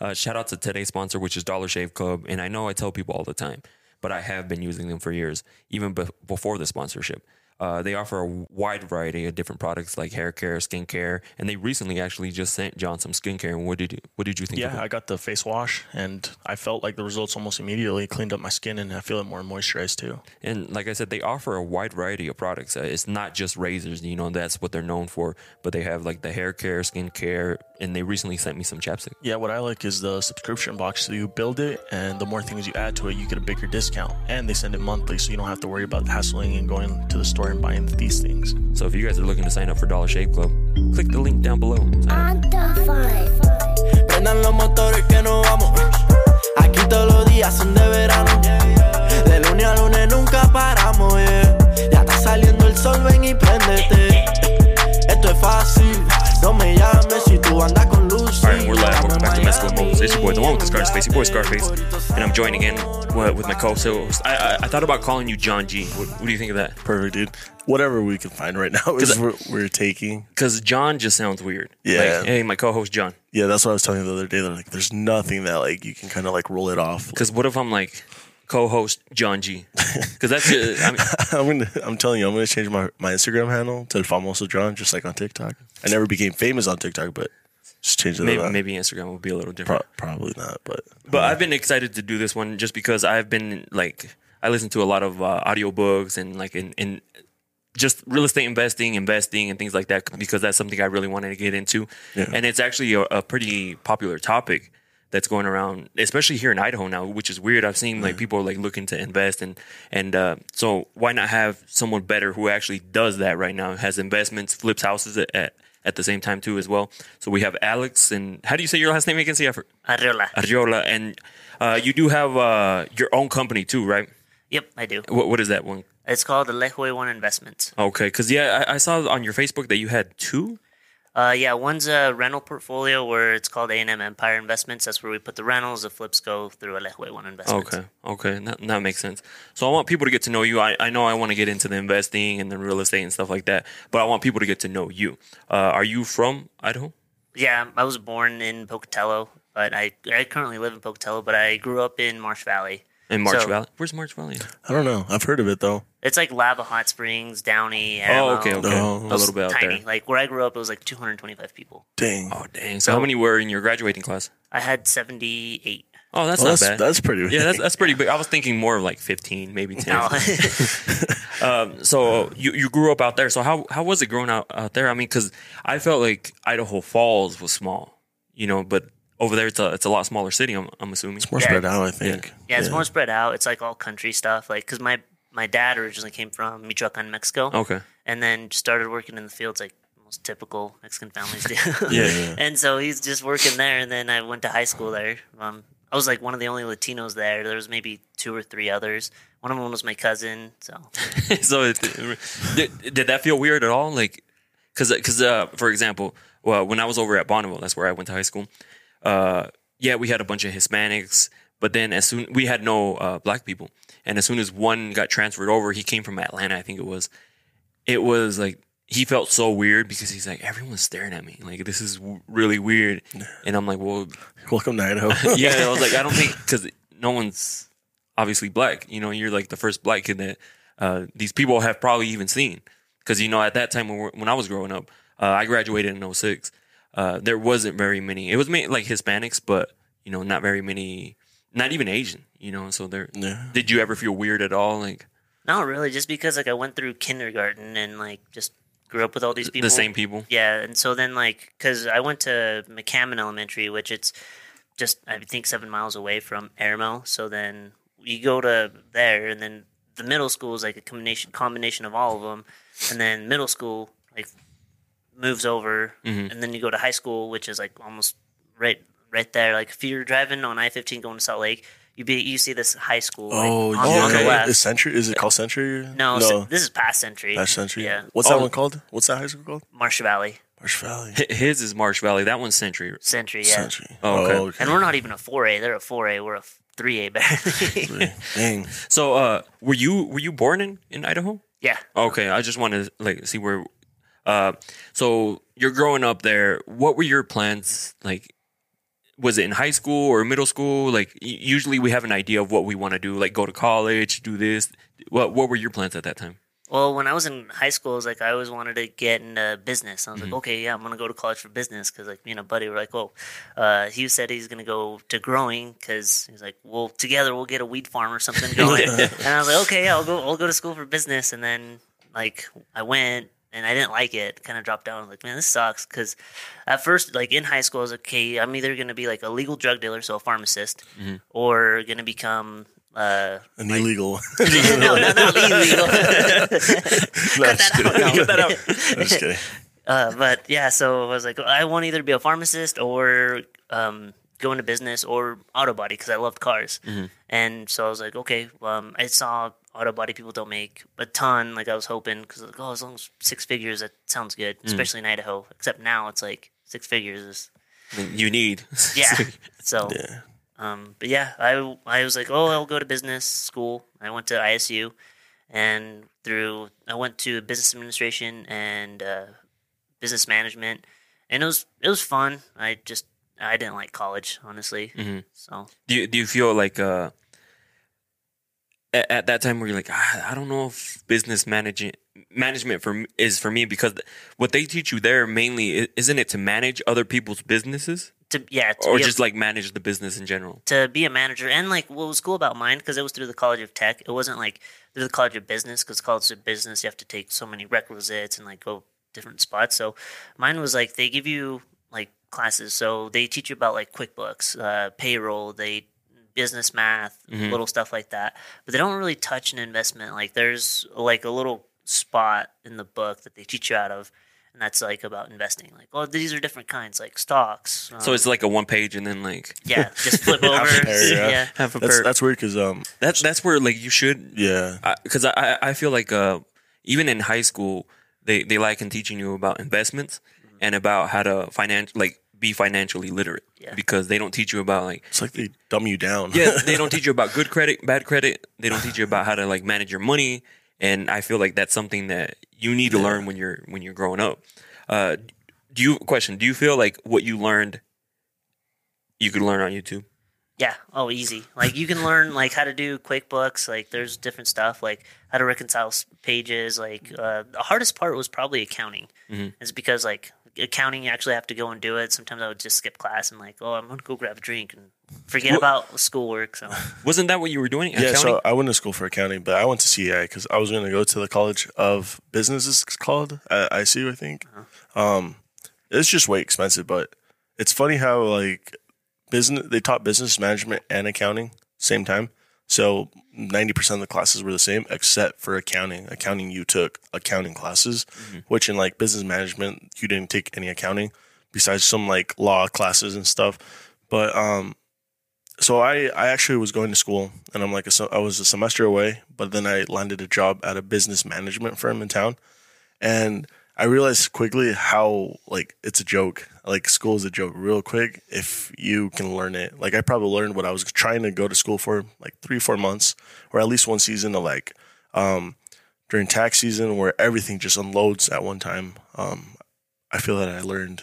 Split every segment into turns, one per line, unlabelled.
Uh, shout out to today's sponsor, which is Dollar Shave Club. And I know I tell people all the time, but I have been using them for years, even be- before the sponsorship. Uh, they offer a wide variety of different products like hair care, skin care, and they recently actually just sent John some skincare. And what did you what did you think?
Yeah? I got the face wash and I felt like the results almost immediately. Cleaned up my skin and I feel it more moisturized too.
And like I said, they offer a wide variety of products. Uh, it's not just razors, you know, that's what they're known for, but they have like the hair care, skin care, and they recently sent me some chapstick.
Yeah, what I like is the subscription box. So you build it, and the more things you add to it, you get a bigger discount. And they send it monthly, so you don't have to worry about hassling and going to the store and buying these things.
So if you guys are looking to sign up for Dollar Shave Club, click the link down below. Sign up.
Esto es fácil, no me llames si tú andas con Lucy.
All right, we're live. Welcome back to Mexico Moments. It's your boy, the one with the scars, Spacey Boy Scarface, and I'm joined again with with my co-host. I, I, I thought about calling you John G. What, what do you think of that?
Perfect, dude. Whatever we can find right now is what we're taking.
Because John just sounds weird.
Yeah.
Like, hey, my co-host John.
Yeah, that's what I was telling you the other day. That like, there's nothing that like you can kind of like roll it off.
Because what if I'm like co-host John G? Because that's uh, I mean,
I'm gonna, I'm telling you, I'm gonna change my, my Instagram handle to Famoso John, just like on TikTok. I never became famous on TikTok, but just change it.
maybe
that.
maybe Instagram will be a little
Pro-
different.
probably not, but
But I've been excited to do this one just because I've been like I listen to a lot of uh, audiobooks and like in, in just real estate investing, investing, and things like that because that's something I really wanted to get into.
Yeah.
And it's actually a, a pretty popular topic that's going around, especially here in Idaho now, which is weird. I've seen like people like looking to invest and and uh, so why not have someone better who actually does that right now, has investments, flips houses at, at at the same time too as well. So we have Alex and how do you say your last name again? See, I for-
Arreola.
Ariola, and uh, you do have uh, your own company too, right?
Yep, I do.
What what is that one?
It's called the Lehue One Investments.
Okay, because yeah, I, I saw on your Facebook that you had two.
Uh, yeah, one's a rental portfolio where it's called A&M Empire Investments. That's where we put the rentals. The flips go through a Lehue One Investments.
Okay, okay, that, that makes sense. So I want people to get to know you. I, I know I want to get into the investing and the real estate and stuff like that, but I want people to get to know you. Uh, are you from Idaho?
Yeah, I was born in Pocatello, but I, I currently live in Pocatello, but I grew up in Marsh Valley.
In March
So-
Valley? Where's March Valley?
I don't know. I've heard of it though.
It's like Lava Hot Springs, Downey,
Oh, okay, okay,
No.
a little bit out
tiny.
there.
Like where I grew up, it was like 225 people.
Dang.
Oh dang! So how many were in your graduating class?
I had 78.
Oh, that's
Well,
not
that's
bad.
that's pretty.
yeah, that's that's pretty big. I was thinking more of like fifteen, maybe ten.
No.
Um, so you, you grew up out there. So how how was it growing out out there? I mean, because I felt like Idaho Falls was small, you know, but over there it's a it's a lot smaller city. I'm I'm assuming.
it's more
Yeah.
spread out. I think.
Yeah, it's more spread out. It's like all country stuff. Like, cause my my dad originally came from Michoacan, Mexico,
Okay.
and then started working in the fields like most typical Mexican families do.
Yeah, yeah.
and so he's just working there. And then I went to high school there. Um, I was like one of the only Latinos there. There was maybe two or three others. One of them was my cousin. So
so it, did, did that feel weird at all? Like, because because uh, for example, well, when I was over at Bonneville, that's where I went to high school. Uh, yeah, we had a bunch of Hispanics, but then as soon we had no uh, black people, and as soon as one got transferred over, he came from Atlanta, I think it was. It was like he felt so weird because he's like everyone's staring at me, like this is w- really weird, and I'm like, well,
Welcome to Idaho.
yeah, I was like, I don't think because no one's obviously black. You know, you're like the first black kid that uh, these people have probably even seen. Because you know, at that time when, we're, when I was growing up, uh, I graduated in 06. Uh, there wasn't very many. It was ma- like Hispanics, but you know, not very many. Not even Asian. You know, so there.
Yeah.
Did you ever feel weird at all? Like
not really, just because like I went through kindergarten and like just grew up with all these people.
the same people?
Yeah, and so then like because I went to McCammon Elementary, which it's just I think seven miles away from Arimo. So then you go to there, and then the middle school is like a combination combination of all of them, and then middle school like moves over,
Mm-hmm.
and then you go to high school, which is like almost right right there. Like if you're driving on I fifteen going to Salt Lake, you be you see this high school like,
Oh,
on,
yeah.
on the
okay.
left.
Is Century? Is it called Century?
no,
no.
this is past Century.
That's Century.
Yeah,
What's that
Oh.
one called? What's that high school called?
Marsh Valley
Marsh Valley.
His is Marsh Valley. That one's Century.
Century. Yeah.
Century.
Oh, okay.
And we're not even a 4A. They're a 4A. We're a 3A barely.
Dang.
So, uh, were you were you born in in Idaho?
yeah.
Okay, I just wanted to like see where. Uh, so you're growing up there. What were your plans like was it in high school or middle school? Like usually we have an idea of what we want to do, like go to college, do this. What what were your plans at that time?
Well, when I was in high school, it was like I always wanted to get into business. I was
Mm-hmm.
like, okay, yeah, I'm gonna go to college for business because like me and a buddy were like, oh, uh, he said he's gonna go to growing because he's like, well, together we'll get a weed farm or something going. and I was like, okay, yeah, I'll go, I'll go to school for business. And then like I went and I didn't like it. Kind of dropped down. I was like, man, this sucks. Because at first, like in high school, I was like, okay, I'm either gonna be like a legal drug dealer, so a pharmacist,
Mm-hmm.
or gonna become. Uh,
An illegal.
no, no, not illegal.
No, I'm just.
Cut that out.
I'm just kidding.
Uh, but yeah, so I was like, I want to either be a pharmacist or um, go into business or auto body because I loved cars. And so I was like, okay, um, I saw auto body people don't make a ton like I was hoping because like, oh, as long as six figures, that sounds good, especially in Idaho. Except now it's like six figures is
You need.
yeah. So,
Yeah.
um, but yeah, I I was like, oh, I'll go to business school. I went to ISU, and through I went to business administration and uh, business management, and it was it was fun. I just I didn't like college, honestly.
Mhm.
So
Do you, do you feel like uh at, at that time where you're like ah, I don't know if business management management for is for me because what they teach you there mainly isn't it to manage other people's businesses
to yeah, to
or
be a-
just like manage the business in general.
to be a manager and like what was cool about mine because it was through the college of tech it wasn't like through the college of business because college of business you have to take so many requisites and like go different spots so mine was like they give you like classes so they teach you about like quickbooks uh, payroll they business math little stuff like that but they don't really touch an investment. Like there's like a little spot in the book that they teach you out of and that's like about investing. Like well, these are different kinds like stocks
So
um,
it's like a one page and then like
yeah just flip over
Half a paragraph.
yeah.
Half a
That's
per-
that's weird because um
that's that's where like you should
yeah.
Because I, I I feel like uh even in high school they they like in teaching you about investments and about how to finance like be financially literate
Yeah.
because they don't teach you about like
it's like they dumb you down.
yeah they don't teach you about good credit bad credit they don't teach you about how to like manage your money and I feel like that's something that you need to learn when you're when you're growing up. Uh, do you question? Do you feel like what you learned you could learn on YouTube?
Yeah. Oh, easy. Like you can learn like how to do QuickBooks. Like there's different stuff like how to reconcile pages. Like uh, the hardest part was probably accounting. is because like accounting you actually have to go and do it. Sometimes I would just skip class and like oh I'm gonna go grab a drink and forget
What-
about schoolwork. So
Wasn't that what you were doing?
Yeah,
Accounting?
so I went to school for accounting, but I went to CEI because I was going to go to the College of Business. It's called at ISU, I think. Um, it's just way expensive, but it's funny how like business they taught business management and accounting same time. So ninety percent of the classes were the same, except for accounting. Accounting, you took accounting classes, which in like business management, you didn't take any accounting besides some like law classes and stuff. But um, so I, I actually was going to school and I'm like a, I was a semester away, but then I landed a job at a business management firm in town, and I realized quickly how like it's a joke. Like school is a joke real quick if you can learn it. Like I probably learned what I was trying to go to school for like three four months or at least one season of like um, during tax season where everything just unloads at one time. Um, I feel that I learned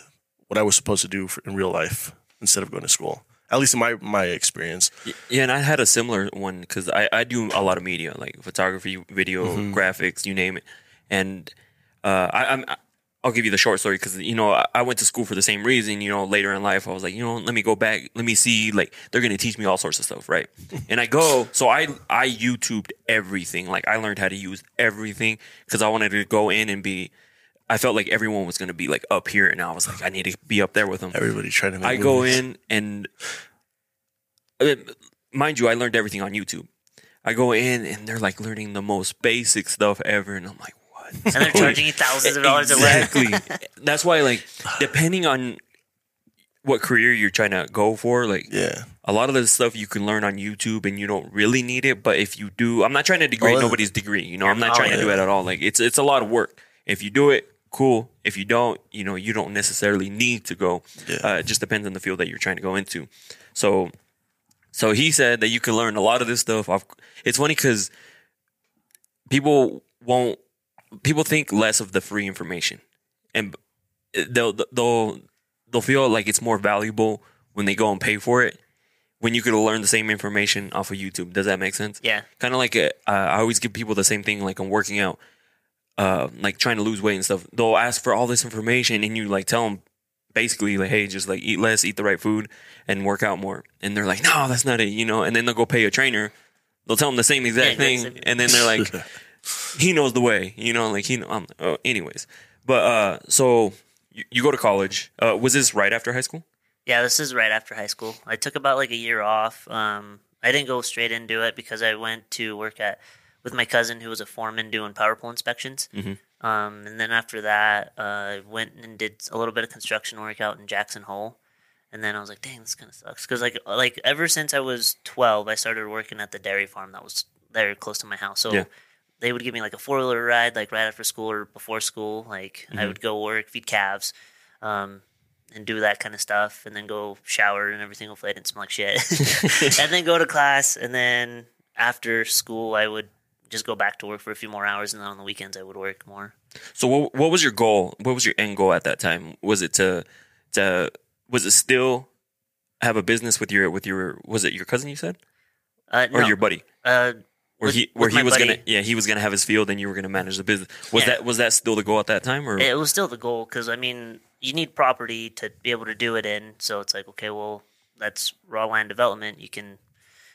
what I was supposed to do for, in real life instead of going to school. At least in my my experience.
Yeah, and I had a similar one because I, I do a lot of media, like photography, video, graphics, you name it. And uh, I, I'm I'll give you the short story because you know I, I went to school for the same reason. You know, later in life, I was like, you know, let me go back, let me see, like they're gonna teach me all sorts of stuff, right? and I go, so I I YouTubed everything, like I learned how to use everything because I wanted to go in and be. I felt like everyone was gonna be like up here, and I was like, I need to be up there with them.
Everybody trying to make
I go in and mind you, I learned everything on YouTube. I go in and they're like learning the most basic stuff ever, and I'm like, what?
and they're charging you thousands of dollars a learn.
exactly. That's why, like, depending on what career you're trying to go for, like,
Yeah.
a lot of the stuff you can learn on YouTube, and you don't really need it. But if you do, I'm not trying to degrade
Oh, yeah.
nobody's degree. You know, I'm not
Oh,
trying to
yeah.
do it at all. Like, it's it's a lot of work. If you do it, cool. If you don't, you know, you don't necessarily need to go.
Yeah.
Uh, it just depends on the field that you're trying to go into. So, so he said that you can learn a lot of this stuff. Off. It's funny because people won't. People think less of the free information, and they'll they'll they'll feel like it's more valuable when they go and pay for it when you could learn the same information off of YouTube. Does that make sense?
Yeah.
Kind of like uh, I always give people the same thing. Like I'm working out, uh, like trying to lose weight and stuff. They'll ask for all this information, and you like tell them basically like, hey, just like eat less, eat the right food, and work out more. And they're like, no, that's not it, you know. And then they'll go pay a trainer. They'll tell them the same exact
Yeah,
thing, and then they're like, he knows the way, you know. Like he, um, uh, anyways. But uh, so you, you go to college. Uh, was this right after high school?
Yeah, this is right after high school. I took about like a year off. Um, I didn't go straight into it because I went to work at with my cousin who was a foreman doing power pole inspections.
Mhm.
Um, and then after that, uh, I went and did a little bit of construction work out in Jackson Hole. And then I was like, "Dang, this kind of sucks." Because like like ever since I was twelve, I started working at the dairy farm that was there close to my house. So
Yeah.
They would give me like a four wheeler ride, like right after school or before school. Like I
Mhm.
would go work, feed calves, um, and do that kind of stuff, and then go shower and everything. Hopefully, I didn't smell like shit, and then go to class. And then after school, I would just go back to work for a few more hours, and then on the weekends, I would work more.
So what what was your goal? What was your end goal at that time? Was it to to was it still have a business with your with your was it your cousin you said
Uh,
or
no,
your buddy?
uh,
Where
with-
he where he was
buddy.
gonna yeah he was gonna have his field and you were gonna manage the business. Was
Yeah.
that was that still the goal at that time or
it was still the goal because I mean, you need property to be able to do it in. So it's like, okay, well, that's raw land development. You can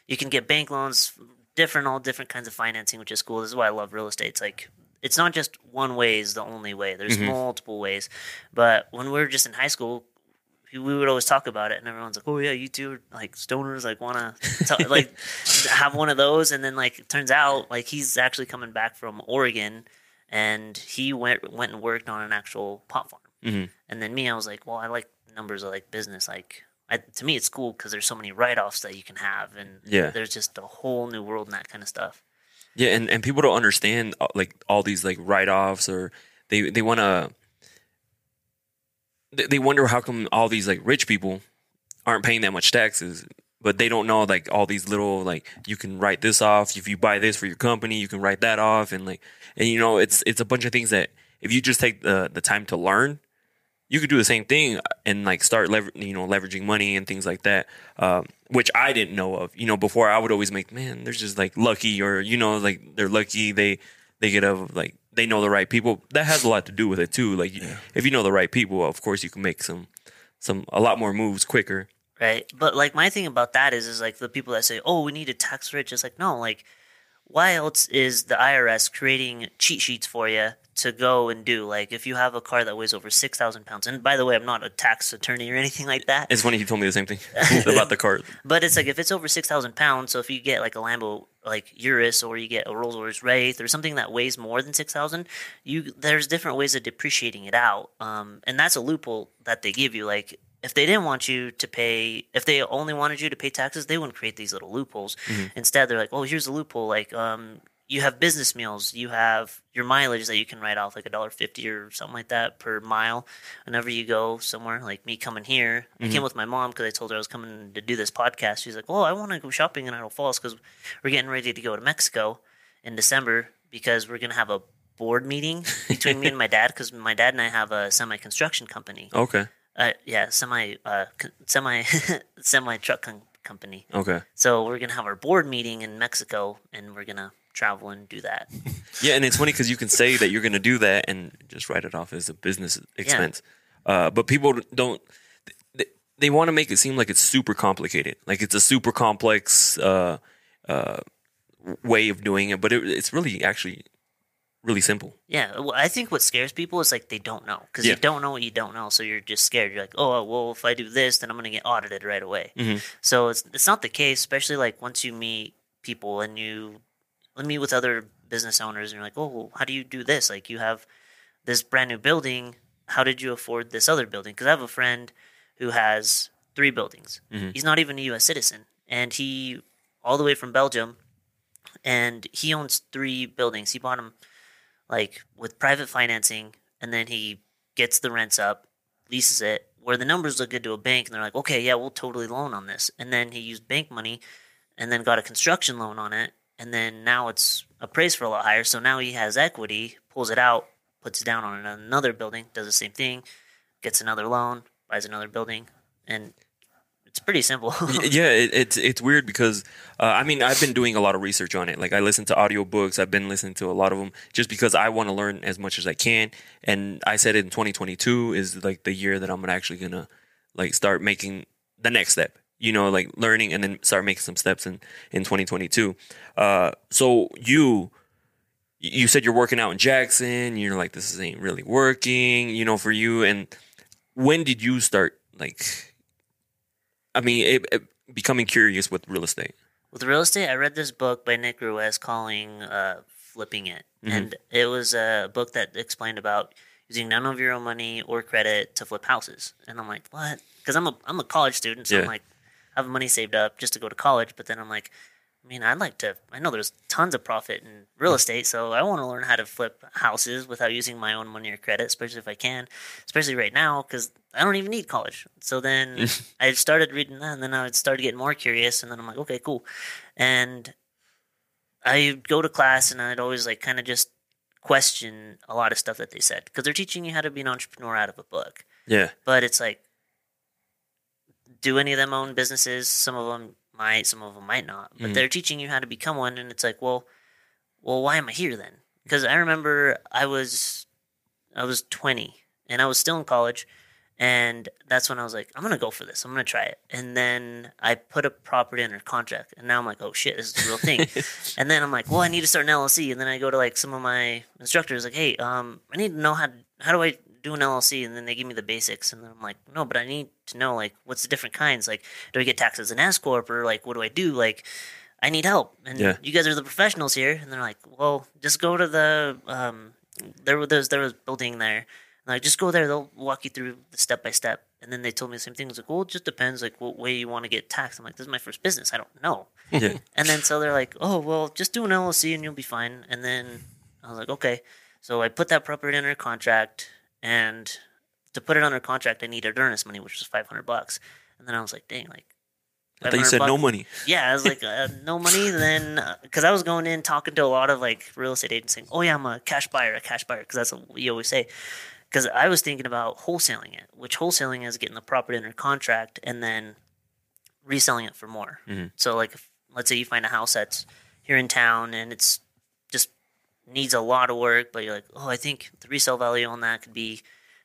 you can get bank loans, different all different kinds of financing, which is cool. This is why I love real estate. It's like it's not just one way is the only way. There's
Mhm.
multiple ways. But when we were just in high school, we would always talk about it, and everyone's like, "Oh yeah, you two are like stoners, like want to like have one of those." And then like it turns out like he's actually coming back from Oregon, and he went went and worked on an actual pot farm.
Mhm.
And then me, I was like, "Well, I like numbers of like business. Like I, to me, it's cool because there's so many write offs that you can have, and
Yeah.
there's just a whole new world in that kind of stuff."
yeah and and people don't understand uh, like all these like write offs or they they want to they, wonder how come all these like rich people aren't paying that much taxes but they don't know like all these little like you can write this off if you buy this for your company you can write that off and like and you know it's it's a bunch of things that if you just take the the time to learn you could do the same thing and like start lever- you know leveraging money and things like that um, which i didn't know of. You know before i would always make man they're just like lucky or you know like they're lucky they they get a like they know the right people that has a lot to do with it too like if you know the right people of course you can make some some a lot more moves quicker
right? But like my thing about that is, is like the people that say, "Oh, we need to tax rich." It's like no, like why else is the IRS creating cheat sheets for you to go and do? Like if you have a car that weighs over six thousand pounds, and by the way, I'm not a tax attorney or anything like that,
it's funny he told me the same thing about the car
but it's like if it's over six thousand pounds, so if you get like a Lambo like Urus or you get a Rolls Royce Wraith or something that weighs more than six thousand, you there's different ways of depreciating it out, um, and that's a loophole that they give you. Like if they didn't want you to pay, if they only wanted you to pay taxes, they wouldn't create these little loopholes. Instead, they're like, oh, here's a loophole. Like um, you have business meals, you have your mileage that you can write off like a dollar fifty or something like that per mile. Whenever you go somewhere, like me coming here, I came with my mom because I told her I was coming to do this podcast. She's like, "Oh, I want to go shopping in Idaho Falls because we're getting ready to go to Mexico in December because we're gonna have a board meeting between me and my dad because my dad and I have a semi construction company.
okay
Uh, yeah, semi uh, semi semi truck com- company.
okay
So we're gonna have our board meeting in Mexico, and we're gonna travel and do that.
Yeah, and it's funny because you can say that you're going to do that and just write it off as a business expense. Uh, but people don't. They, they want to make it seem like it's super complicated, like it's a super complex uh, uh, way of doing it. But it, it's really actually really simple.
Yeah, well, I think what scares people is like they don't know because
Yeah.
you don't know what you don't know, so you're just scared. You're like, oh, well, if I do this, then I'm going to get audited right away.
Mhm.
So it's it's not the case, especially like once you meet people and you meet with other business owners, and you're like, oh, well, how do you do this? Like you have this brand new building. How did you afford this other building? Because I have a friend who has three buildings.
Mhm.
He's not even a U.S. citizen, and he all the way from Belgium, and he owns three buildings. He bought them like with private financing, and then he gets the rents up, leases it, where the numbers look good to a bank, and they're like, okay, yeah, we'll totally loan on this. And then he used bank money, and then got a construction loan on it, and then now it's appraised for a lot higher. So now he has equity, pulls it out, puts it down on another building, does the same thing, gets another loan, buys another building, and it's pretty simple.
Yeah, it, it's it's weird because uh, I mean I've been doing a lot of research on it. Like I listen to audiobooks. I've been listening to a lot of them just because I want to learn as much as I can. And I said in 2022 is like the year that I'm actually gonna like start making the next step. You know, like learning and then start making some steps in in 2022. Uh, so you you said you're working out in Jackson. You're like this ain't really working. You know, for you. And when did you start like? I mean, it, it, becoming curious with real estate.
With real estate, I read this book by Nick Ruiz calling uh, "Flipping It," and it was a book that explained about using none of your own money or credit to flip houses. And I'm like, what? Because I'm a I'm a college student, so
Yeah.
I'm like, I have money saved up just to go to college. But then I'm like, I mean, I'd like to. I know there's tons of profit in real estate, so I want to learn how to flip houses without using my own money or credit, especially if I can, especially right now because I don't even need college. So then I started reading that, and then I started getting more curious, and then I'm like, okay, cool. And I'd go to class, and I'd always like kind of just question a lot of stuff that they said because they're teaching you how to be an entrepreneur out of a book
Yeah,
but it's like do any of them own businesses? Some of them might some of them might not. But
Mhm.
they're teaching you how to become one and it's like well well why am i here then? Because i remember i was i was 20 and i was still in college and that's when i was like i'm gonna go for this. I'm gonna try it. And then i put a property under contract and now i'm like oh shit this is a real thing. And then i'm like well i need to start an llc and then i go to like some of my instructors like hey um i need to know how how do i do an llc and then they give me the basics and then i'm like no but i need to know like what's the different kinds like do i get taxed as an s corp or like what do i do like i need help and
Yeah.
you guys are the professionals here and they're like well just go to the um there was there was building there And like just go there they'll walk you through the step by step and then they told me the same thing. It was like, well, it just depends, like what way you want to get taxed. I'm like, this is my first business. I don't know.
yeah,
And then so they're like, oh, well, just do an LLC and you'll be fine. And then I was like, okay. So I put that property under contract, and to put it under contract, I needed earnest money, which was 500 bucks. And then I was like, dang, like.
I thought you
500
said no money.
yeah, I was like, uh, no money. Then, because I was going in talking to a lot of like real estate agents saying, oh, yeah, I'm a cash buyer, a cash buyer, because that's what we always say. Because I was thinking about wholesaling it, which wholesaling is getting the property under contract and then reselling it for more.
Mhm.
So, like, if, let's say you find a house that's here in town and it's needs a lot of work, but you're like, oh, I think the resale value on that could be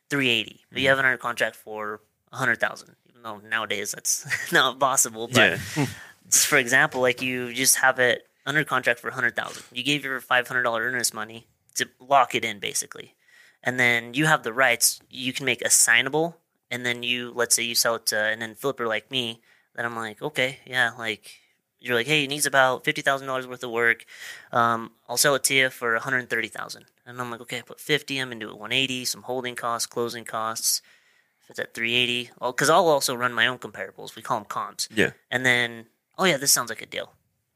380, but you mm-hmm. have it under contract for 100,000. Even though nowadays that's not possible, but
Yeah,
just for example, like you just have it under contract for a hundred thousand. You gave your five hundred dollar earnest money to lock it in, basically, and then you have the rights. You can make assignable, and then you let's say you sell it to an flipper like me. Then I'm like, okay, yeah, like you're like, hey, it needs about fifty thousand dollars worth of work. Um, I'll sell it to you for one hundred thirty thousand, and I'm like, okay, I put fifty. I'm into it one eighty, some holding costs, closing costs. If it's at three eighty, because I'll also run my own comparables. We call them comps
yeah,
and then oh yeah this sounds like a deal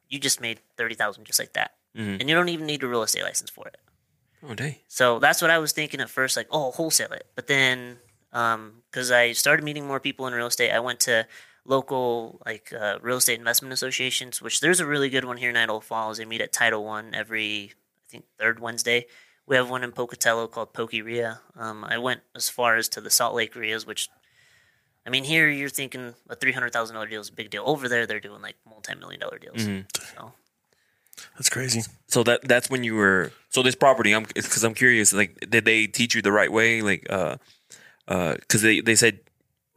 you just made 30000 just like that
Mhm.
and you don't even need a real estate license for it
Oh, dang.
so that's what i was thinking at first like oh wholesale it but then because i started meeting more people in real estate i went to local like uh, real estate investment associations which there's a really good one here in idaho falls they meet at title one every i think third wednesday we have one in pocatello called Pokey RIA. Um, I went as far as to the Salt Lake RIAs, which I mean, here you're thinking a three hundred thousand dollar deal is a big deal. Over there, they're doing like multi million dollar deals.
Mm-hmm.
So
That's crazy.
So that that's when you were. So this property, I'm because I'm curious. Like, did they teach you the right way? Like, uh, uh, because they they said,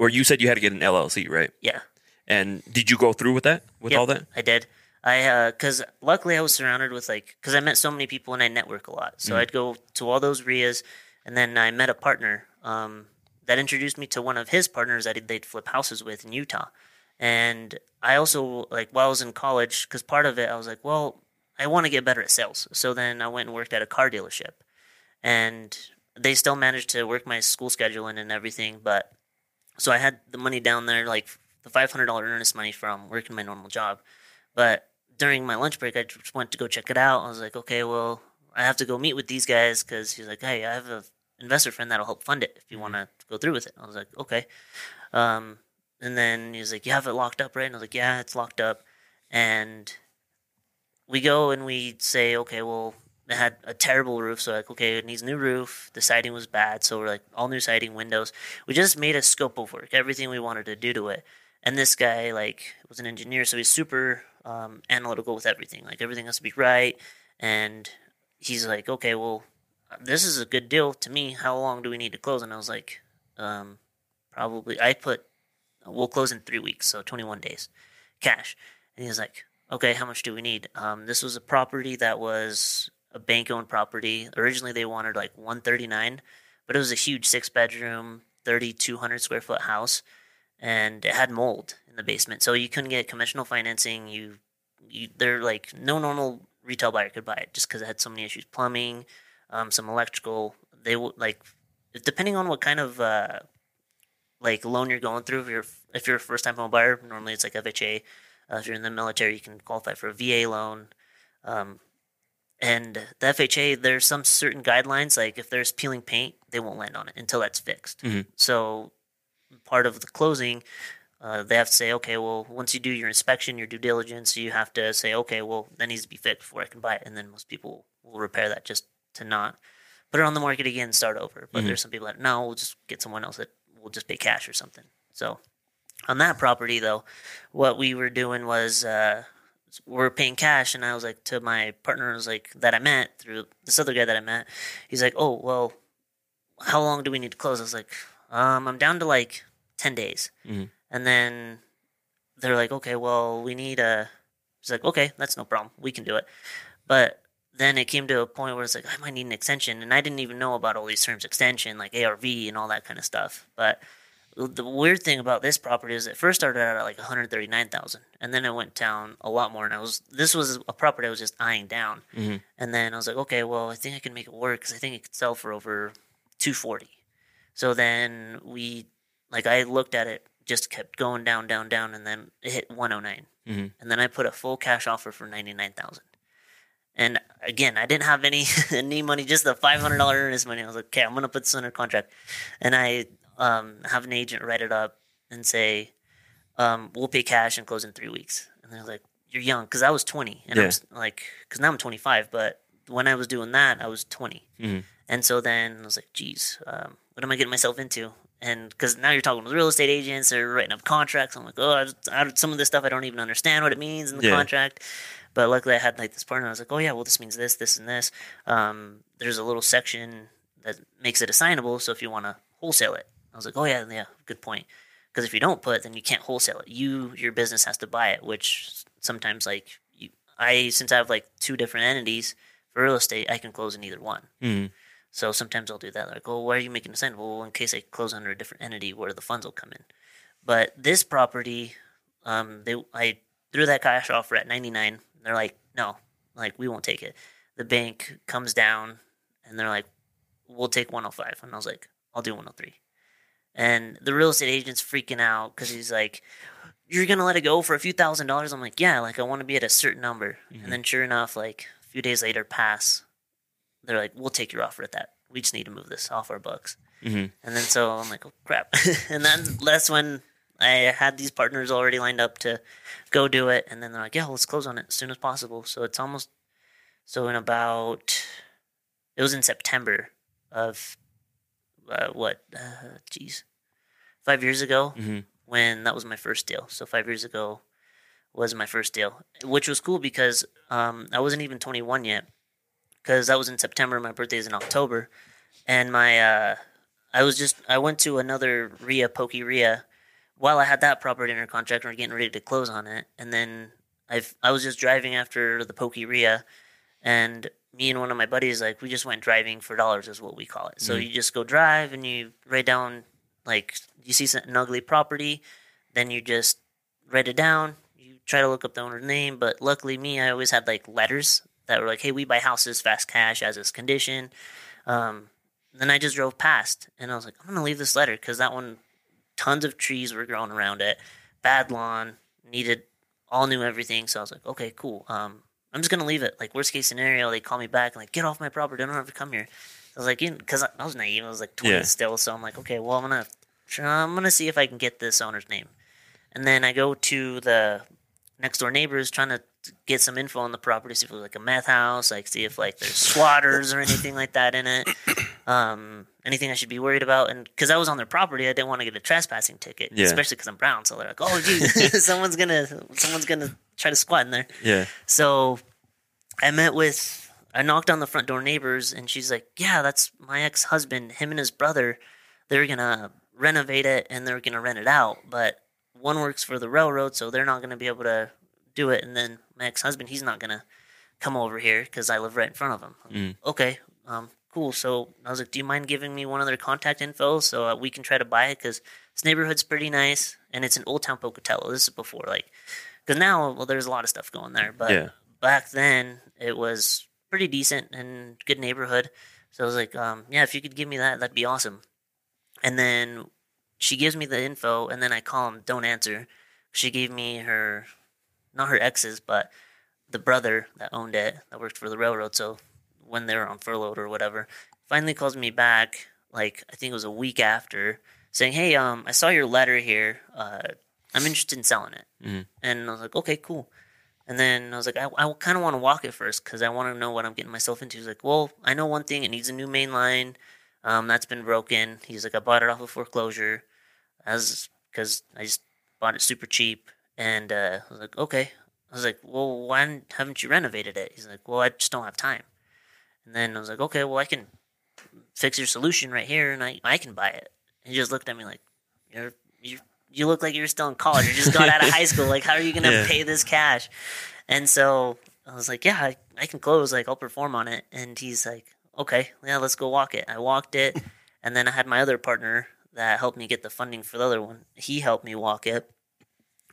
or you said you had to get an LLC, right?
yeah,
And did you go through with that? With
Yep,
all that?
I did. I because luckily I was surrounded with like because I met so many people and I network a lot. So I'd go to all those RIAs, and then I met a partner um, that introduced me to one of his partners that they'd flip houses with in Utah. And I also like while I was in college because part of it I was like, well, I want to get better at sales. So then I went and worked at a car dealership, and they still managed to work my school schedule in and everything. But so I had the money down there, like the five hundred dollar earnest money from working my normal job. But during my lunch break, I just went to go check it out. I was like, okay, well, I have to go meet with these guys because he's like, hey, I have a investor friend that'll help fund it if you want to go through with it. I was like, okay. Um, and then he's like, you have it locked up, right? And I was like, yeah, it's locked up. And we go and we say, okay, well, it had a terrible roof, so like, okay, it needs new roof. The siding was bad, so we're like, all new siding, windows. We just made a scope of work, everything we wanted to do to it. And this guy like was an engineer, so he's super um, analytical with everything. Like everything has to be right. And he's like, okay, well, this is a good deal to me. How long do we need to close? And I was like, um, probably. I put we'll close in three weeks, so 21 days, cash. And he was like, okay, how much do we need? Um, this was a property that was a bank owned property. Originally, they wanted like 139, but it was a huge six bedroom, 3,200 square foot house, and it had mold in the basement. So you couldn't get conventional financing. You, you they're like no normal retail buyer could buy it just because it had so many issues, plumbing, um, some electrical. They would like depending on what kind of uh, like loan you're going through. If you're if you're a first time home buyer, normally it's like FHA. Uh, if you're in the military, you can qualify for a VA loan. Um, and the FHA, there's some certain guidelines. Like if there's peeling paint, they won't lend on it until that's fixed.
Mhm.
So part of the closing, uh, they have to say, okay, well, once you do your inspection, your due diligence, you have to say, okay, well, that needs to be fixed before I can buy it. And then most people will repair that just to not put it on the market again, and start over. But
Mhm.
there's some people that no, we'll just get someone else that will just pay cash or something. So on that property though, what we were doing was uh, we're paying cash, and I was like to my partner, I was like that I met through this other guy that I met. He's like, oh well, how long do we need to close? I was like, um, I'm down to like ten days,
Mhm.
and then they're like, okay, well, we need a. He's like, okay, that's no problem, we can do it, but then it came to a point where it's like I might need an extension, and I didn't even know about all these terms, extension like ARV and all that kind of stuff. But the weird thing about this property is it first started out at like one hundred thirty nine thousand, and then it went down a lot more. And I was this was a property I was just eyeing down,
Mhm.
and then I was like, okay, well, I think I can make it work because I think it could sell for over two forty. So then we like I looked at it, just kept going down, down, down, and then it hit one oh nine,
Mhm.
and then I put a full cash offer for ninety nine thousand. And again, I didn't have any any money, just the five hundred dollar earnest money. I was like, okay, I'm gonna put this under contract, and I um, have an agent write it up and say, um, we'll pay cash and close in three weeks. And they're like, you're young, because I was twenty, and I'm
Yeah.
s- like, because now I'm 25, but when I was doing that, I was 20,
Mhm.
and so then I was like, geez, um, what am I getting myself into? And because now you're talking with real estate agents, they're writing up contracts. I'm like, oh, I, I, some of this stuff I don't even understand what it means in the
Yeah.
contract. But luckily, I had like this partner. I was like, oh yeah, well this means this, this, and this. Um, there's a little section that makes it assignable. So if you want to wholesale it, I was like, oh yeah, yeah, good point. Because if you don't put, then you can't wholesale it. You, your business has to buy it, which sometimes like you, I, since I have like two different entities for real estate, I can close in either one.
Mhm.
So sometimes I'll do that. Like, oh, why are you making a sign? Well, in case I close under a different entity where the funds will come in. But this property, um, they I threw that cash offer at 99. They're like, no, like we won't take it. The bank comes down and they're like, we'll take 105. And I was like, I'll do 103. And the real estate agent's freaking out because he's like, you're gonna let it go for a few thousand dollars? I'm like, yeah, like I want to be at a certain number. And then sure enough, like a few days later pass, they're like, we'll take your offer at that. We just need to move this off our books.
Mhm.
And then so I'm like, oh crap. and then that's when I had these partners already lined up to go do it. And then they're like, yeah, let's close on it as soon as possible. So it's almost, so in about, it was in September of, uh, what, uh, five years ago
Mhm.
when that was my first deal. So five years ago was my first deal, which was cool because um, I wasn't even 21 yet. Because that was in September, my birthday is in October, and my uh, I was just I went to another RIA Pokey RIA while I had that property under contract and we're getting ready to close on it, and then I I was just driving after the Pokey RIA, and me and one of my buddies like we just went driving for dollars is what we call it. So you just go drive and you write down like you see some- an ugly property, then you just write it down. You try to look up the owner's name, but luckily me, I always had like letters that were like, "Hey, we buy houses fast cash as is condition." Um, then I just drove past, and I was like, "I'm gonna leave this letter because that one, tons of trees were growing around it, bad lawn, needed all new everything." So I was like, "Okay, cool. Um, I'm just gonna leave it. Like worst case scenario, they call me back and like get off my property. I don't have to come here." I was like, because I I was naive. I was like 20
Yeah.
still, so I'm like, okay, well, I'm gonna, I'm gonna see if I can get this owner's name, and then I go to the next door neighbors trying to get some info on the property, see if it was like a meth house, like see if like there's squatters or anything like that in it. Um, anything I should be worried about. And because I was on their property, I didn't want to get a trespassing ticket,
Yeah.
especially because I'm brown. So they're like, "Oh, geez, someone's gonna someone's gonna try to squat in there."
Yeah.
So I met with, I knocked on the front door neighbors, and she's like, "Yeah, that's my ex husband. Him and his brother, they're gonna renovate it and they're gonna rent it out. But one works for the railroad, so they're not gonna be able to do it. And then my ex husband, he's not gonna come over here because I live right in front of him.
Mm.
Okay, um, cool. So I was like, "Do you mind giving me one of their contact info so uh, we can try to buy it? Because this neighborhood's pretty nice, and it's in Old Town Pocatello. This is before like." Because now, well, there's a lot of stuff going there, but
Yeah.
back then it was pretty decent and good neighborhood. So I was like, um, yeah, if you could give me that, that'd be awesome. And then she gives me the info, and then I call him, don't answer. She gave me her, not her ex's, but the brother that owned it, that worked for the railroad. So when they were on furlough or whatever, finally calls me back, like I think it was a week after, saying, hey, um, I saw your letter here. Uh, I'm interested in selling it.
Mhm.
And I was like, okay, cool. And then I was like, I, I kind of want to walk it first because I want to know what I'm getting myself into. He's like, well, I know one thing. It needs a new main line. Um, that's been broken. He's like, I bought it off of foreclosure, as because I just bought it super cheap. And uh, I was like, okay. I was like, well, why haven't you renovated it? He's like, well, I just don't have time. And then I was like, okay, well, I can fix your solution right here, and I I can buy it. And he just looked at me like, you're you you look like you're still in college. You just got out of high school. Like, how are you gonna
Yeah.
pay this cash? And so I was like, yeah, I, I can close. Like, I'll perform on it. And he's like, okay, yeah, let's go walk it. I walked it, and then I had my other partner that helped me get the funding for the other one. He helped me walk it.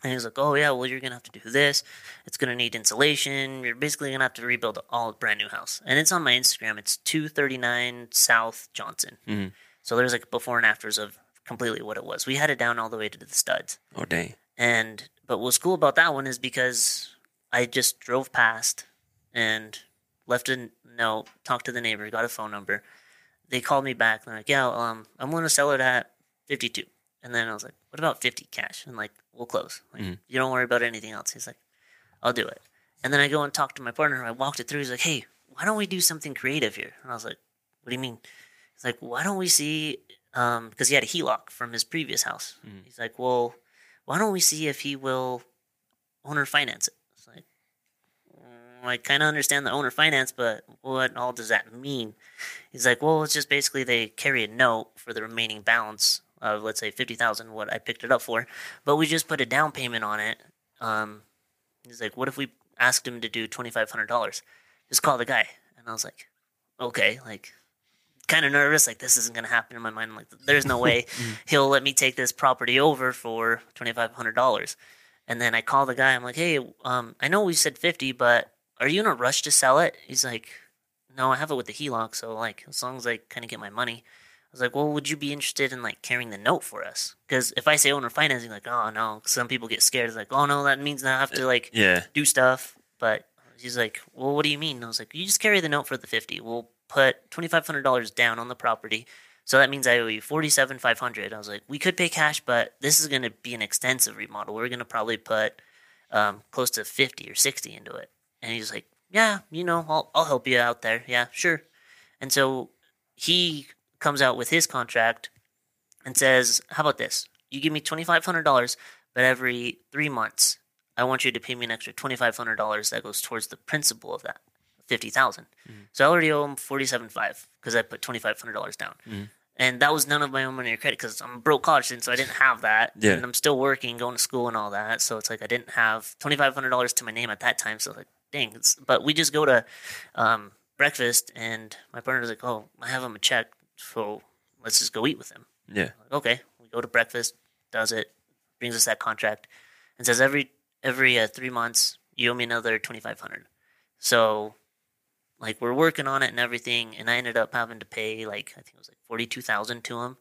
And he's like, "Oh yeah, well you're gonna have to do this. It's gonna need insulation. You're basically gonna have to rebuild all brand new house." And it's on my Instagram. It's two thirty nine South Johnson.
Mhm.
So there's like before and afters of completely what it was. We had it down all the way to the studs.
Oh dang.
And but what's cool about that one is because I just drove past and left a note, talked to the neighbor, got a phone number. They called me back. They're like, "Yeah, um, I'm going to sell it at 52." And then I was like, "What about 50 cash?" And like, "We'll close. Like,
Mhm.
you don't worry about anything else." He's like, "I'll do it." And then I go and talk to my partner. I walked it through. He's like, "Hey, why don't we do something creative here?" And I was like, "What do you mean?" He's like, "Why don't we see?" Um, because he had a HELOC from his previous house.
Mhm.
He's like, "Well, why don't we see if he will owner finance it?" It's like, "Mm, I kind of understand the owner finance, but what all does that mean? He's like, well, it's just basically they carry a note for the remaining balance of let's say fifty thousand, what I picked it up for, but we just put a down payment on it. Um, he's like, what if we asked him to do twenty five hundred dollars? Just call the guy, and I was like, okay, like. Kind of nervous, like this isn't gonna happen in my mind. Like, there's no way he'll let me take this property over for twenty five hundred dollars. And then I call the guy. I'm like, hey, um, I know we said fifty, but are you in a rush to sell it? He's like, no, I have it with the HELOC, so like as long as I kind of get my money. I was like, well, would you be interested in like carrying the note for us? Because if I say owner financing, like, oh no, some people get scared. It's like, oh no, that means I have to like
Yeah.
do stuff. But he's like, well, what do you mean? And I was like, you just carry the note for the fifty. We'll put twenty five hundred dollars down on the property. So that means I owe you forty seven five hundred. I was like, we could pay cash, but this is going to be an extensive remodel. We're going to probably put um, close to fifty or sixty into it. And he's like, yeah, you know, I'll I'll help you out there. Yeah, sure. And so he comes out with his contract and says, how about this? You give me twenty five hundred dollars, but every three months, I want you to pay me an extra twenty five hundred dollars that goes towards the principal of that fifty So I already owe him forty seven five because I put twenty five hundred dollars down. And that was none of my own money or credit because I'm a broke college student, so I didn't have that.
Yeah.
And I'm still working, going to school and all that. So it's like I didn't have twenty five hundred dollars to my name at that time. So like, dang. It's, but we just go to um, breakfast, and my partner's like, "Oh, I have him a check, so let's just go eat with him."
Yeah.
Like, okay, we go to breakfast, does it, brings us that contract, and says every every uh, three months you owe me another twenty five hundred. So, like we're working on it and everything, and I ended up having to pay like I think it was like forty two thousand to him,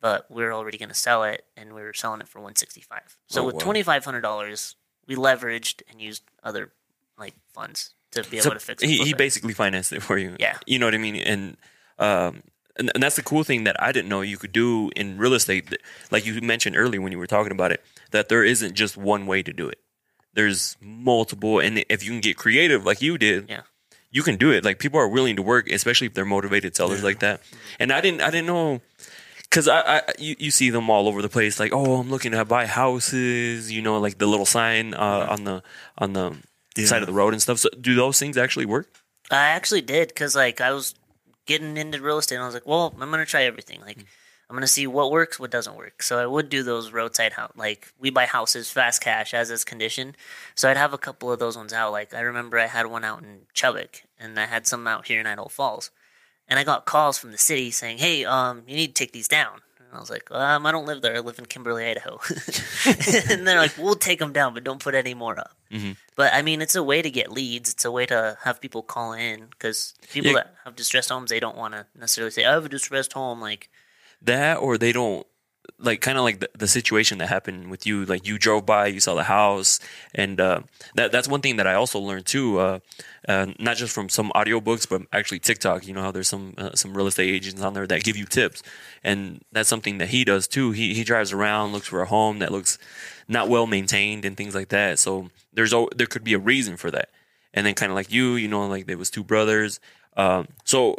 but we are already going to sell it, and we were selling it for one sixty five. So
Oh,
with
wow.
twenty five hundred dollars, we leveraged and used other like funds to be able to fix it.
he, he basically financed it for you.
Yeah.
You know what I mean? And um and, and that's the cool thing that I didn't know you could do in real estate. Like you mentioned earlier when you were talking about it, that there isn't just one way to do it. There's multiple, and if you can get creative like you did,
Yeah.
you can do it. Like people are willing to work, especially if they're motivated sellers like that. And I didn't I didn't know because I, I you, you see them all over the place. Like oh, I'm looking to buy houses. You know, like the little sign uh, on the on the
Yeah.
side of the road and stuff. So do those things actually work?
I actually did because like I was getting into real estate and I was like, well, I'm gonna try everything. Like I'm gonna see what works, what doesn't work. So I would do those roadside house like we buy houses fast cash as is condition. So I'd have a couple of those ones out. Like I remember I had one out in Chubbuck and I had some out here in Idaho Falls. And I got calls from the city saying, Hey, um, you need to take these down. And I was like, um, I don't live there. I live in Kimberly, Idaho. and they're like, We'll take them down, but don't put any more up. But I mean, it's a way to get leads. It's a way to have people call in because people
Yeah.
that have distressed homes, they don't want to necessarily say, "I have a distressed home." Like,
that or they don't like kind of like the, the situation that happened with you like you drove by you saw the house and uh, that that's one thing that i also learned too uh, uh, not just from some audiobooks but actually tiktok you know how there's some uh, some real estate agents on there that give you tips and that's something that he does too he, he drives around looks for a home that looks not well maintained and things like that so there's there could be a reason for that and then kind of like you you know like there was two brothers um, so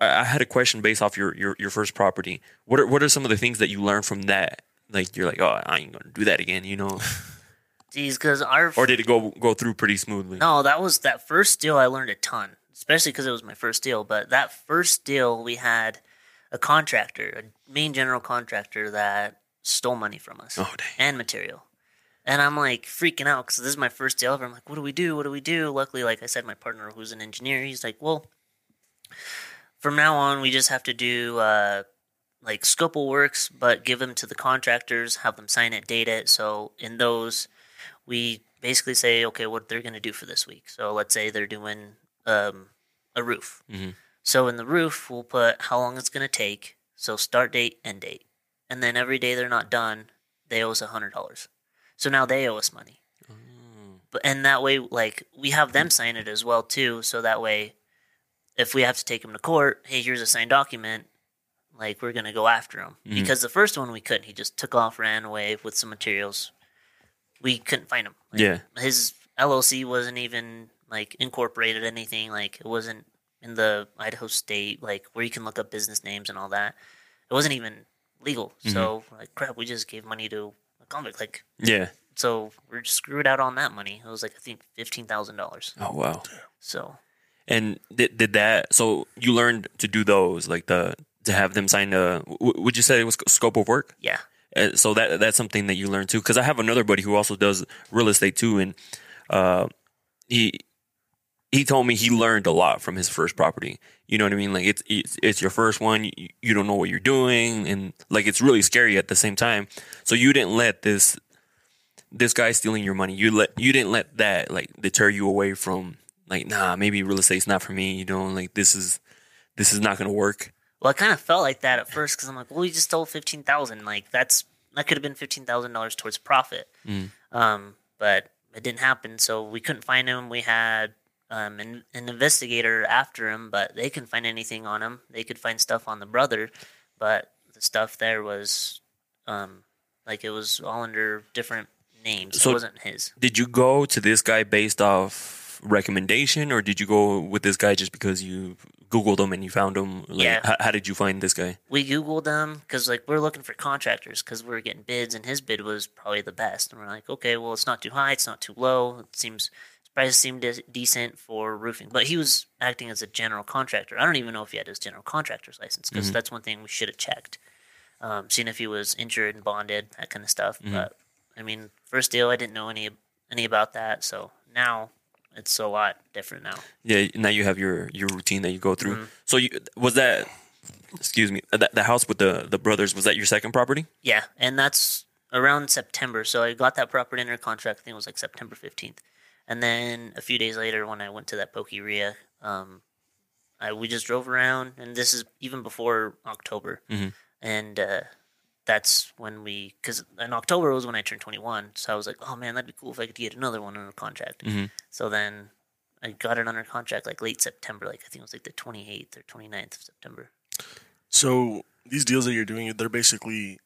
I had a question based off your, your, your first property. What are what are some of the things that you learned from that? Like you're like, oh, I ain't gonna do that again, you know?
geez, because our
or did it go go through pretty smoothly?
no, that was that first deal. I learned a ton, especially because it was my first deal. But that first deal, we had a contractor, a main general contractor that stole money from us
Oh
and material. And I'm like freaking out because this is my first deal ever. I'm like, what do we do? What do we do? Luckily, like I said, my partner who's an engineer, he's like, well, from now on, we just have to do uh, like scope of works, but give them to the contractors, have them sign it, date it. So in those, we basically say, okay, what they're going to do for this week. So let's say they're doing um, a roof.
Mhm.
So in the roof, we'll put how long it's going to take. So start date, end date. And then every day they're not done, they owe us a hundred dollars. So now they owe us money. But and that way, like we have them sign it as well too. So that way, if we have to take him to court, hey, here's a signed document. Like we're gonna go after him mm-hmm. because the first one we couldn't. He just took off, ran away with some materials. We couldn't find him. Like,
Yeah.
his LLC wasn't even like incorporated anything. Like it wasn't in the Idaho state, like where you can look up business names and all that. It wasn't even legal. Mm-hmm. So we're like crap, we just gave money to a convict. Like
Yeah.
so we're screwed out on that money. It was like I think fifteen thousand dollars.
Oh wow.
So
And did did that? So you learned to do those, like the to have them sign a. Would you say it was scope of work?
yeah,
Uh, so that that's something that you learn too. Because I have another buddy who also does real estate too, and uh, he he told me he learned a lot from his first property. You know what I mean? Like it's it's, it's your first one. You, you don't know what you're doing, and like it's really scary at the same time. So you didn't let this this guy stealing your money. You let you didn't let that like deter you away from like nah maybe real estate's not for me. You know like this is this is not gonna work.
well, I kind of felt like that at first because I'm like, well, we just stole fifteen thousand. Like that's that could have been fifteen thousand dollars towards profit. Um, but it didn't happen, so we couldn't find him. We had um, an, an investigator after him, but they couldn't find anything on him. They could find stuff on the brother, but the stuff there was um, like it was all under different names.
So-
it wasn't his.
did you go to this guy based off recommendation or did you go with this guy just because you googled him and you found him? Like,
Yeah.
how, how did you find this guy?
We googled them because like we're looking for contractors because we're getting bids and his bid was probably the best. And we're like okay well it's not too high it's not too low. It seems price seemed de- decent for roofing. But he was acting as a general contractor. I don't even know if he had his general contractor's license because that's one thing we should have checked um, seeing if he was insured and bonded that kind of stuff but i mean first deal i didn't know any any about that. So now it's a lot different now
yeah now you have your your routine that you go through
Mm-hmm.
so you was that excuse me that, the house with the the brothers was that your second property
Yeah, and that's around September. So I got that property under contract. I think it was like September fifteenth, and then a few days later, when I went to that Pokey RIA, um, I we just drove around, and this is even before October,
Mhm.
and uh, that's when we because in October was when I turned twenty one. So I was like, oh man, that'd be cool if I could get another one under contract.
Mhm.
So then. I got it under contract like late September, like I think it was like the 28th or 29th of September.
So these deals that you're doing, they're basically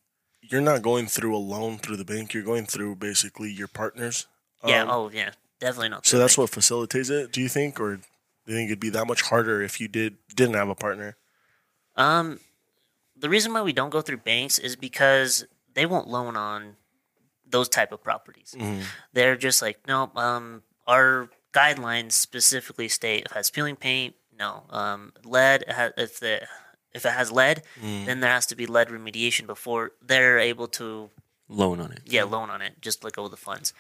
you're not going through a loan through the bank. You're going through basically your partners.
Yeah,
Um,
oh yeah, definitely not.
So that's
bank.
what facilitates it. Do you think, or Do you think it'd be that much harder if you did didn't have a partner?
Um, the reason why we don't go through banks is because they won't loan on those type of properties. They're just like, no, um, our guidelines specifically state if it has peeling paint, no. Um, lead, if the if it has lead, then there has to be lead remediation before they're able to
Loan on it.
yeah, loan on it, just let go of the funds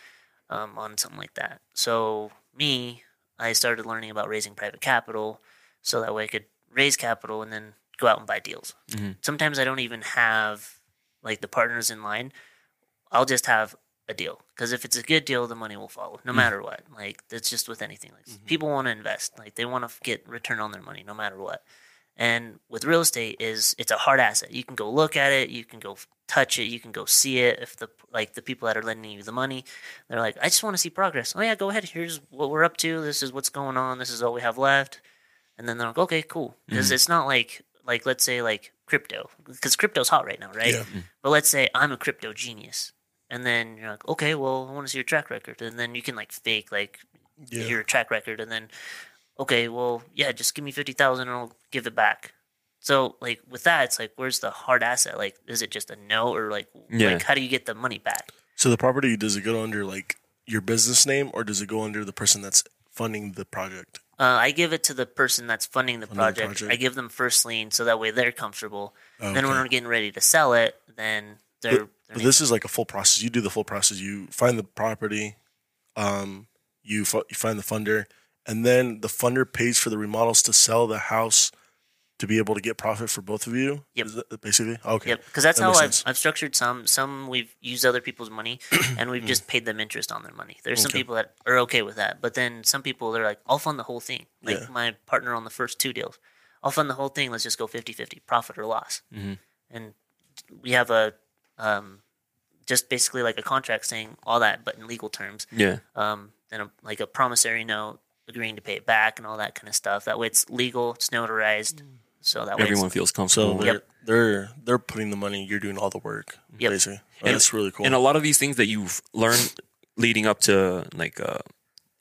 um, on something like that. So me, I started learning about raising private capital, so that way I could raise capital and then go out and buy deals. Mm-hmm. Sometimes I don't even have like the partners in line. I'll just have a deal because if it's a good deal, the money will follow, no mm. matter what. Like that's just with anything. Like mm-hmm. people want to invest, like they want to get return on their money, no matter what. And with real estate is it's a hard asset. You can go look at it, you can go touch it, you can go see it. If the like the people that are lending you the money, they're like, I just want to see progress. Oh yeah, go ahead. Here's what we're up to. This is what's going on. This is all we have left. And then they're like, okay, cool. Because mm-hmm. it's not like like let's say like crypto because crypto's hot right now, right?
Yeah. Mm.
But let's say I'm a crypto genius, and then you're like, okay, well, I want to see your track record, and then you can like fake like
Yeah.
your track record, and then okay, well, yeah, just give me fifty thousand, and I'll give it back. So like with that, it's like, where's the hard asset? Like, is it just a no, or like,
Yeah.
like how do you get the money back?
So the property does it go under like your business name, or does it go under the person that's funding the project?
Uh, I give it to the person that's funding the
Funding the
project.
project.
I give them first lien, so that way they're comfortable. Then when
Okay.
we're getting ready to sell it, then they're.
But,
they're
but this is like a full process. You do the full process. You find the property, um, you fu- you find the funder, and then the funder pays for the remodels to sell the house to be able to get profit for both of you.
Yep.
Basically okay.
Yep, because that's
That
how I've. I've structured some. Some we've used other people's money, and we've just paid them interest on their money. There's some
Okay.
people that are okay with that, but then some people they're like, "I'll fund the whole thing." Like
Yeah.
my partner on the first two deals, I'll fund the whole thing. Let's just go 50-50, profit or loss.
Mhm.
And we have a, um, just basically like a contract saying all that, but in legal terms.
Yeah.
Um, then a, like a promissory note agreeing to pay it back and all that kind of stuff. That way it's legal, it's notarized, so that way
Everyone
it's,
feels
So
comfortable.
they're
Yep.
they're they're putting the money. You're doing all the work.
Yep.
Basically, Oh,
And-
that's really cool.
And a lot of these things that you've learned leading up to like uh,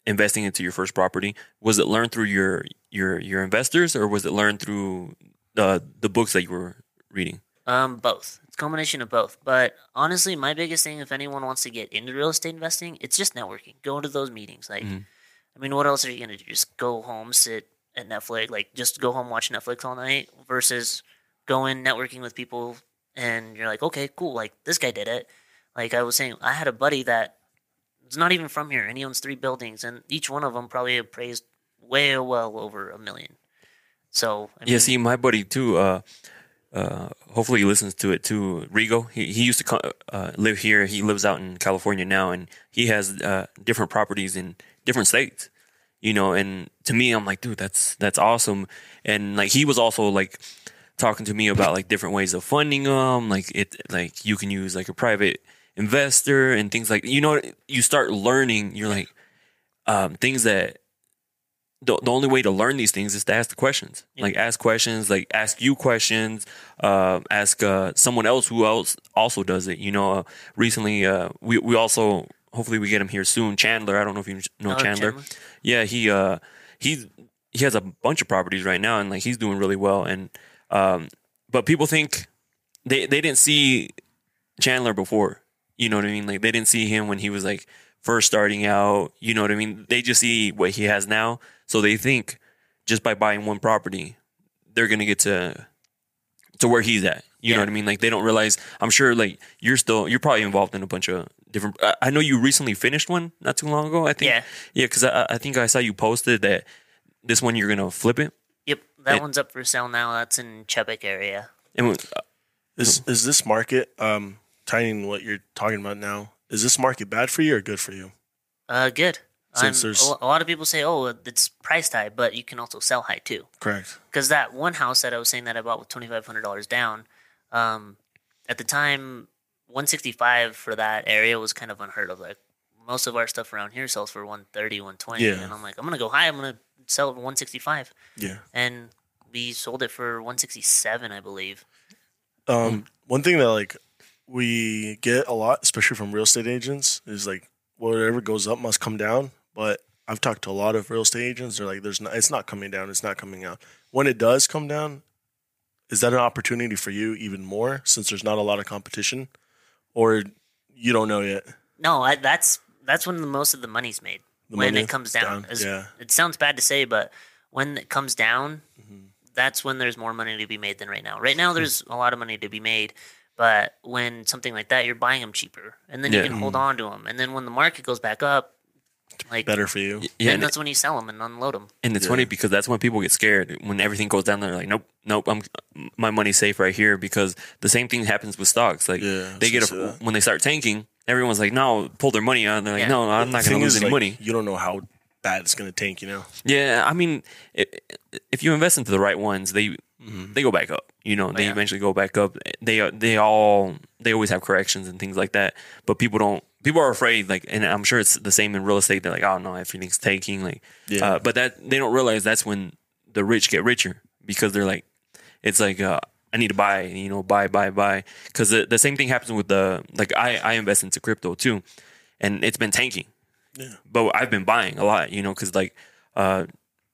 investing into your first property, was it learned through your your your investors or was it learned through the the books that you were reading?
Um, both. It's a combination of both. But honestly, my biggest thing, if anyone wants to get into real estate investing, it's just networking. Go to those meetings. Like,
Mhm.
I mean, what else are you gonna do? Just go home, sit at Netflix, like just go home, watch Netflix all night, versus going networking with people, and you're like, okay, cool. Like this guy did it. Like I was saying, I had a buddy that is not even from here, and he owns three buildings, and each one of them probably appraised way well over a million. So I
yeah,
mean,
see, my buddy too. Uh, uh, hopefully he listens to it too. Rigo, he he used to uh, live here. He lives out in California now, and he has uh, different properties in different states. You know, and to me, I'm like, dude, that's that's awesome. And like, he was also like talking to me about like different ways of funding them. Like it, like you can use like a private investor and things like you know. You start learning. You're like um, things that the, the only way to learn these things is to ask the questions. Like ask questions, like ask you questions, uh, ask uh, someone else who else also does it. You know, uh, recently uh, we we also hopefully we get him here soon. Chandler, I don't know if you know
Oh,
Chandler.
Chandler.
Yeah, he uh he he has a bunch of properties right now, and like he's doing really well. And um, but people think they they didn't see Chandler before. You know what I mean? Like they didn't see him when he was like first starting out. You know what I mean? They just see what he has now, so they think just by buying one property, they're gonna get to to where he's at. You know what I mean? Like they don't realize. I'm sure like you're still you're probably involved in a bunch of different. I, I know you recently finished one not too long ago. I think.
Yeah.
Yeah, because I, I think I saw you posted that this one you're gonna flip it.
Yep, that
It-
one's up for sale now. That's in Chubbuck area.
And uh,
is is this market um tying what you're talking about now? Is this market bad for you or good for you?
Uh, good.
Since there's-
a a lot of people say, "Oh, it's priced high," but you can also sell high too.
Correct.
Because that one house that I was saying that I bought with twenty five hundred dollars down, um, at the time, one sixty five for that area was kind of unheard of. Like most of our stuff around here sells for 130, 120.
Yeah.
and I'm like, I'm gonna go high. I'm gonna sell it for one sixty five,
Yeah.
and we sold it for one sixty seven, I believe.
Um, one thing that like we get a lot, especially from real estate agents, is like whatever goes up must come down. But I've talked to a lot of real estate agents. They're like, "There's not. It's not coming down. It's not coming out." When it does come down, is that an opportunity for you even more since there's not a lot of competition, or you don't know yet?
No, I, that's that's when the most of the money's made.
The
when
money
it comes down,
down, yeah.
It sounds bad to say, but when it comes down,
Mm-hmm.
that's when there's more money to be made than right now. Right now, there's a lot of money to be made, but when something like that, you're buying them cheaper, and then
Yeah.
you can hold on to them, and then when the market goes back up, like
Better for you.
Yeah,
then
and,
that's when you sell them and unload them.
and it's
Yeah.
funny because that's when people get scared when everything goes down. They're like, "Nope, nope, I'm my money's safe right here." Because the same thing happens with stocks. Like
Yeah,
they
I
get a,
gonna say that.
when they start tanking, everyone's like, "No, pull their money out." And they're like,
Yeah.
"No, I'm not going to lose
is,
any
like,
money."
You don't know how bad it's going to tank. You know.
Yeah, I mean, i if you invest into the right ones, they
Mm-hmm.
they go back up. You know, they
yeah.
eventually go back up. They they all they always have corrections and things like that. But people don't. People are afraid. Like, and I'm sure it's the same in real estate. They're like, oh no, everything's tanking. Like,
Yeah.
uh, but that they don't realize that's when the rich get richer because they're like, it's like uh, I need to buy. You know, buy, buy, buy. Because the, the same thing happens with the like I I invest into crypto too, and it's been tanking
Yeah.
but I've been buying a lot, you know, because like uh,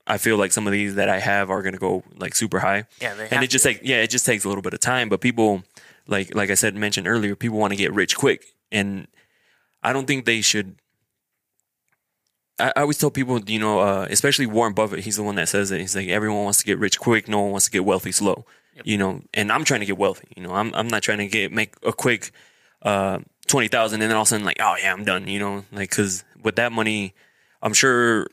I feel like some of these that I have are gonna go like super high.
Yeah, they
and it just
to.
like yeah, it just takes a little bit of time. But people like like I said mentioned earlier, people want to get rich quick, and I don't think they should. I, I always tell people, you know, uh, especially Warren Buffett, he's the one that says it. He's like, everyone wants to get rich quick, no one wants to get wealthy slow. You know, and I'm trying to get wealthy. You know, I'm I'm not trying to get make a quick uh, twenty thousand, and then all of a sudden, like, oh yeah, I'm done. You know, like because with that money, I'm sure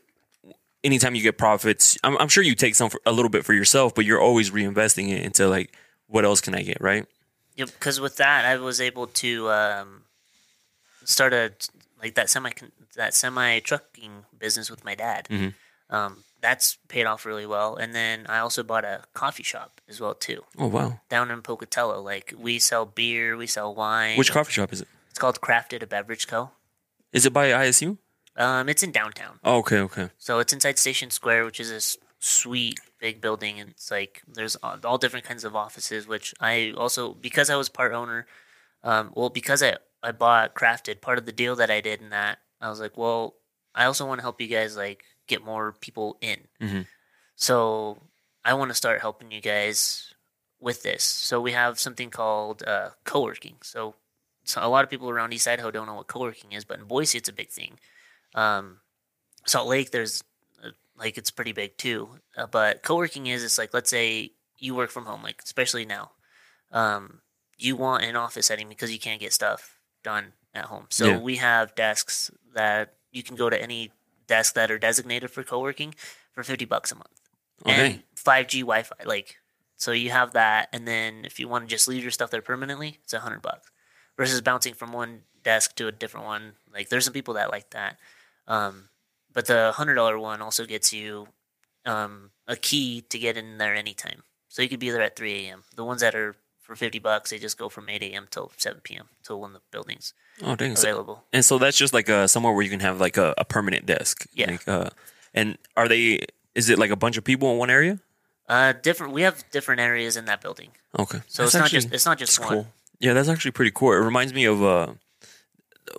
anytime you get profits, I'm, I'm sure you take some for, a little bit for yourself, but you're always reinvesting it into like, what else can I get, right?
Yep, because with that, I was able to um, start a like that semi that semi trucking business with my dad.
Mhm.
Um, that's paid off really well, and then I also bought a coffee shop as well too
Oh wow,
down in Pocatello. Like we sell beer, we sell wine.
which coffee shop is it?
It's called Crafted, a beverage co.
Is it by ISU?
Um, it's in downtown,
Oh, okay, okay.
so it's inside Station Square, which is this sweet big building. And it's like there's all, all different kinds of offices. Which I also because I was part owner. Um, well, because I I bought Crafted, part of the deal that I did in that I was like, well, I also want to help you guys like get more people in.
Mhm.
So I want to start helping you guys with this. So we have something called uh, co-working. So, so a lot of people around East Idaho don't know what co-working is, but in Boise it's a big thing. Um, Salt Lake, there's uh, like it's pretty big too. Uh, but co-working is it's like let's say you work from home, like especially now, um, you want an office setting because you can't get stuff done at home. So
Yeah.
we have desks that you can go to any desk that are designated for co-working for fifty bucks a month
Okay.
and 5G Wi-Fi. Like, so you have that, and then if you want to just leave your stuff there permanently, it's a hundred bucks. Versus bouncing from one desk to a different one. Like, there's some people that like that. Um, but the hundred dollar one also gets you um, a key to get in there anytime. So you could be there at 3 a.m. The ones that are for 50 bucks, they just go from 8 a.m. till 7 p.m. till when the building's
Oh, dang. So,
available.
and so that's just like uh, somewhere where you can have like a, a permanent desk.
Yeah.
Like, uh, and are they? Is it like a bunch of people in one area?
Uh, different. We have different areas in that building,
Okay.
so
That's
it's not just it's not just one.
cool. Yeah, that's actually pretty cool. It reminds me of uh,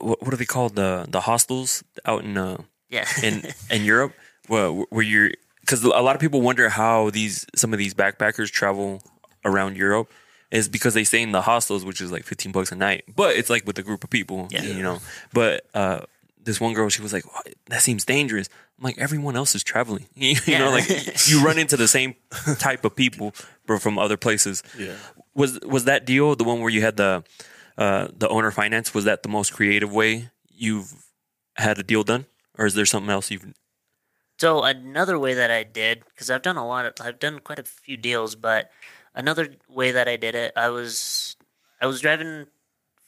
what, what are they called? The the hostels out in uh
Yeah.
in in Europe, where where you're because a lot of people wonder how these some of these backpackers travel around Europe is because they stay in the hostels, which is like fifteen bucks a night, but it's like with a group of people,
Yeah.
you know. But uh, this one girl, she was like, "That seems dangerous." I'm like, "Everyone else is traveling, you know, like you run into the same type of people, but from other places."
Yeah.
was was that deal the one where you had the uh, the owner finance? Was that the most creative way you've had a deal done, or is there something else you've?
So another way that I did, because I've done a lot of, I've done quite a few deals, but another way that I did it, I was, I was driving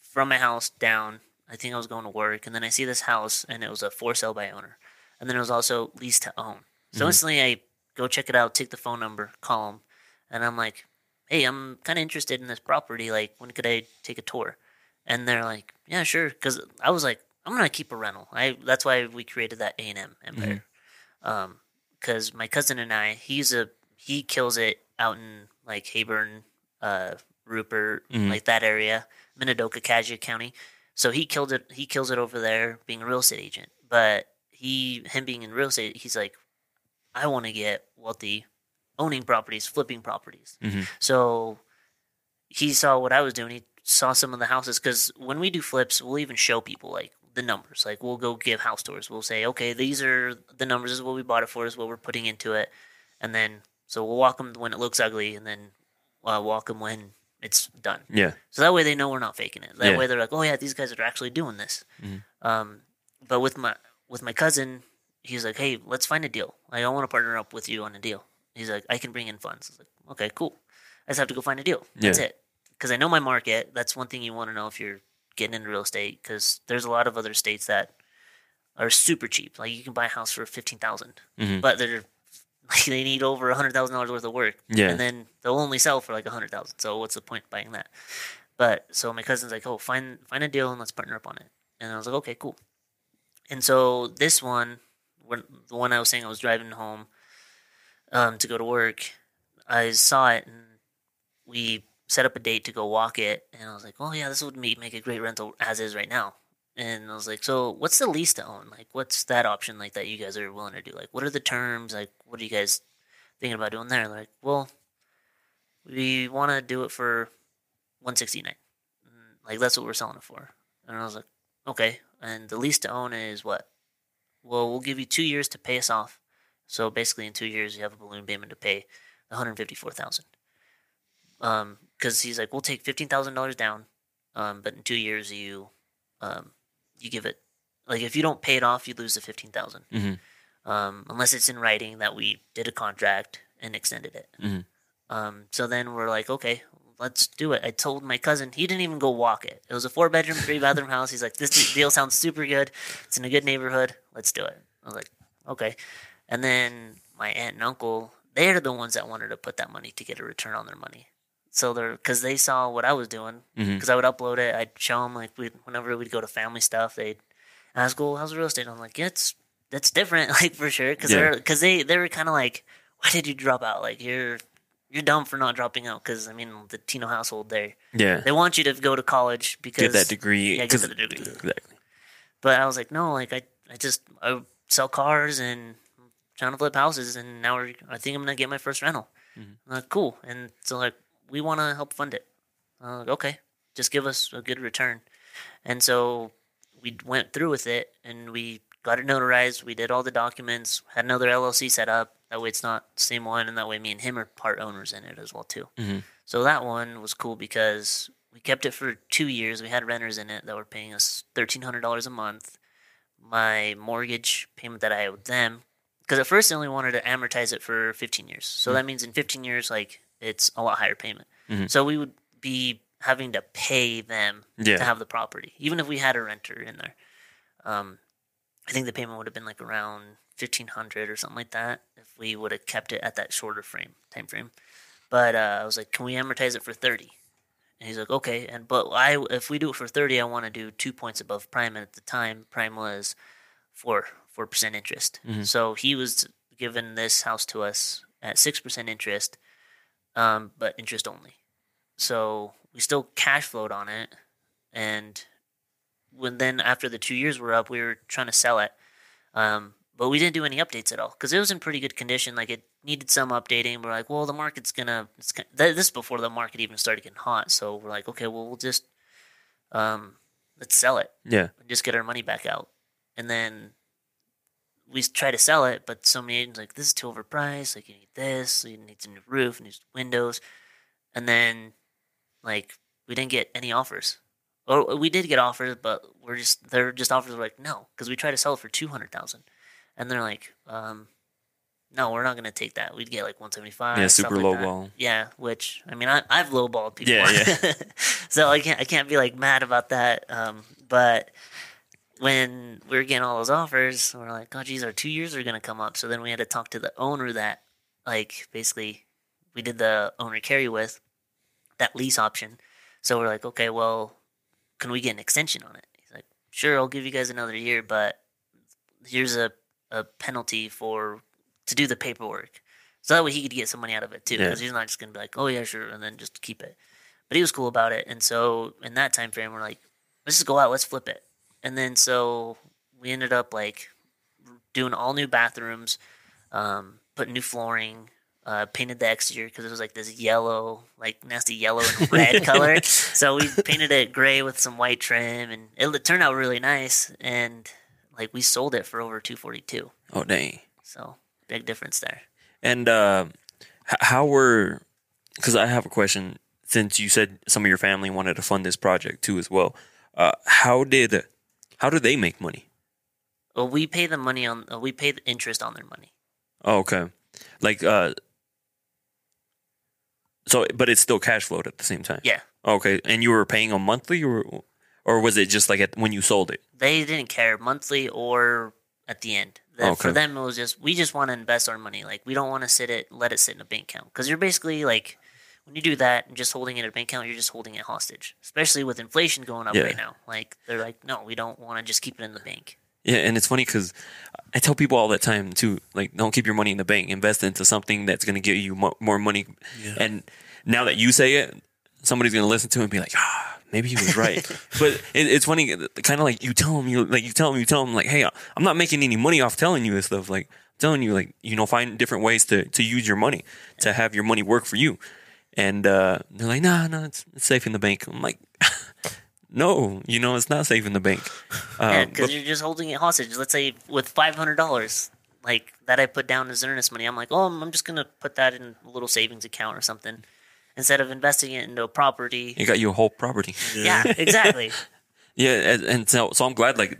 from my house down. I think I was going to work, and then I see this house, and it was a for sale by owner, and then it was also lease to own. So instantly, I go check it out, take the phone number, call them, and I'm like, "Hey, I'm kind of interested in this property. Like, when could I take a tour?" And they're like, "Yeah, sure." Because I was like, "I'm gonna keep a rental." I that's why we created that A and M Empire um because my cousin and i he's a he kills it out in like Heyburn, uh rupert
Mhm.
like that area minidoka Cassia county so he killed it he kills it over there being a real estate agent but he him being in real estate, he's like, I want to get wealthy, owning properties, flipping properties.
Mhm.
So he saw what I was doing. He saw some of the houses because when we do flips, we'll even show people like the numbers. Like we'll go give house tours. We'll say, okay, these are the numbers. This is what we bought it for. This is what we're putting into it, and then so we'll walk them when it looks ugly, and then uh, walk them when it's done.
Yeah.
So that way they know we're not faking it. That
Yeah.
way they're like, oh yeah, these guys are actually doing this.
Mhm.
Um, but with my with my cousin, he's like, hey, let's find a deal. Like, I want to partner up with you on a deal. He's like, I can bring in funds. I was like, okay, cool. I just have to go find a deal. That's
Yeah.
it. Because I know my market. That's one thing you want to know if you're getting into real estate. Because there's a lot of other states that are super cheap. Like you can buy a house for fifteen
Mhm.
but they're like they need over a hundred thousand dollars worth of work.
Yeah.
And then they'll only sell for like a hundred thousand. So what's the point of buying that? But so my cousin's like, oh, find find a deal and let's partner up on it. And I was like, okay, cool. And so this one, when the one I was saying I was driving home um, to go to work, I saw it and we set up a date to go walk it. And I was like, oh yeah, this would make make a great rental as is right now. And I was like, so what's the lease to own? Like, what's that option like that you guys are willing to do? Like, what are the terms? Like, what are you guys thinking about doing there? Like, well, we want to do it for one sixty nine. Like, that's what we're selling it for. And I was like, okay. And the lease to own is what? Well, we'll give you two years to pay us off. So basically, in two years, you have a balloon payment to pay one hundred fifty four thousand. Um, because he's like, we'll take fifteen thousand dollars down, um, but in two years you, um, you give it like if you don't pay it off, you lose the fifteen thousand.
Mhm.
Um, unless it's in writing that we did a contract and extended it.
Mhm.
Um, so then we're like, okay, let's do it. I told my cousin he didn't even go walk it. It was a four bedroom, three bathroom house. He's like, this deal sounds super good. It's in a good neighborhood. Let's do it. I was like, okay. And then my aunt and uncle, they're the ones that wanted to put that money to get a return on their money. So they're because they saw what I was doing
mm-hmm.
because I would upload it. I'd show them like we whenever we'd go to family stuff, they'd ask, "Well, how's real estate?" I'm like, "Yeah, it's that's different, like for sure." Because
Yeah.
they're because they they were kind of like, "Why did you drop out? Like you're you're dumb for not dropping out." Because I mean, the Tino household, they
Yeah.
they want you to go to college because
Get that degree.
Yeah, get the degree.
Exactly.
But I was like, no, like I, I just I sell cars and I'm trying to flip houses, and now we're, I think I'm gonna get my first rental. Mm-hmm. I'm like, cool. And so like we want to help fund it. I'm okay, just give us a good return. And so we went through with it, and we got it notarized. We did all the documents, had another LLC set up. That way, it's not the same one, and that way, me and him are part owners in it as well too.
Mhm.
So that one was cool because we kept it for two years. We had renters in it that were paying us thirteen hundred dollars a month. My mortgage payment that I owed them, because at first they only wanted to amortize it for fifteen years. So that means in fifteen years, like it's a lot higher payment.
Mhm.
So we would be having to pay them
Yeah.
to have the property, even if we had a renter in there. Um, I think the payment would have been like around fifteen hundred or something like that if we would have kept it at that shorter frame time frame. But uh, I was like, can we amortize it for thirty? And he's like, okay. And but I, if we do it for thirty, I want to do two points above prime. And at the time, prime was four four percent interest. So he was given this house to us at six percent interest, um, but interest only. So we still cash flowed on it, and when then after the two years were up, we were trying to sell it, um, but we didn't do any updates at all because it was in pretty good condition. Like it needed some updating. We're like, well, the market's gonna. It's gonna th- this is before the market even started getting hot. So we're like, okay, well, we'll just um, let's sell it
Yeah.
and just get our money back out. And then we try to sell it, but so many agents like this is too overpriced. Like you need this, you need a new roof, new windows, and then like we didn't get any offers. Or we did get offers, but we're just they're just offers were like no because we tried to sell it for two hundred thousand, and they're like, um, no, we're not gonna take that. We'd get like one seventy five.
Yeah, super low ball.
Yeah, which I mean, I, I've lowballed people.
Yeah, yeah.
so I can't I can't be like mad about that. Um, but when we were getting all those offers, we're like, oh, geez, our two years are gonna come up. So then we had to talk to the owner that, like, basically, we did the owner carry with that lease option. So we're like, okay, well, can we get an extension on it? He's like, sure, I'll give you guys another year, but here's a, a penalty for to do the paperwork. So that way he could get some money out of it too,
Yeah.
because he's not just gonna be like, oh yeah, sure, and then just keep it. But he was cool about it, and so in that time frame, we're like, let's just go out, let's flip it. And then so we ended up like doing all new bathrooms, um, put new flooring, uh, painted the exterior because it was like this yellow, like nasty yellow and red color. So we painted it gray with some white trim, and it turned out really nice. And like we sold it for over two forty two.
Oh dang.
So big difference there.
And uh, how were? Because I have a question. Since you said some of your family wanted to fund this project too, as well, uh, how did how do they make money?
Well, we pay the money on. Uh, we pay the interest on their money.
Oh, okay. Like, uh, so, but it's still cash flowed at the same time.
Yeah,
Okay, and you were paying them monthly, or or was it just like at, when you sold it?
they didn't care monthly or at the end. The- For them, it was just we just want to invest our money. Like we don't want to sit it, let it sit in a bank account because you're basically like when you do that and just holding it in a bank account, you're just holding it hostage. Especially with inflation going up
Yeah.
right now. Like they're like, no, we don't want to just keep it in the bank.
Yeah, and it's funny because I tell people all the time too, like, don't keep your money in the bank. Invest into something that's going to give you mo- more money. And now that you say it, somebody's going to listen to it and be like, ah, maybe he was right. but it, it's funny, kind of like you tell them, you like you tell them, you tell them, like, hey, I'm not making any money off telling you this stuff. Like, I'm telling you, like, you know, find different ways to to use your money to have your money work for you. And uh, they're like, nah, no, it's, it's safe in the bank. I'm like, no, you know, it's not safe in the bank.
Yeah,
Um,
because
but-
you're just holding it hostage. Let's say with five hundred dollars, like that I put down as earnest money. I'm like, oh, I'm just gonna put that in a little savings account or something, instead of investing it into a property.
you got your whole property.
Yeah, exactly.
Yeah, and, and so so I'm glad like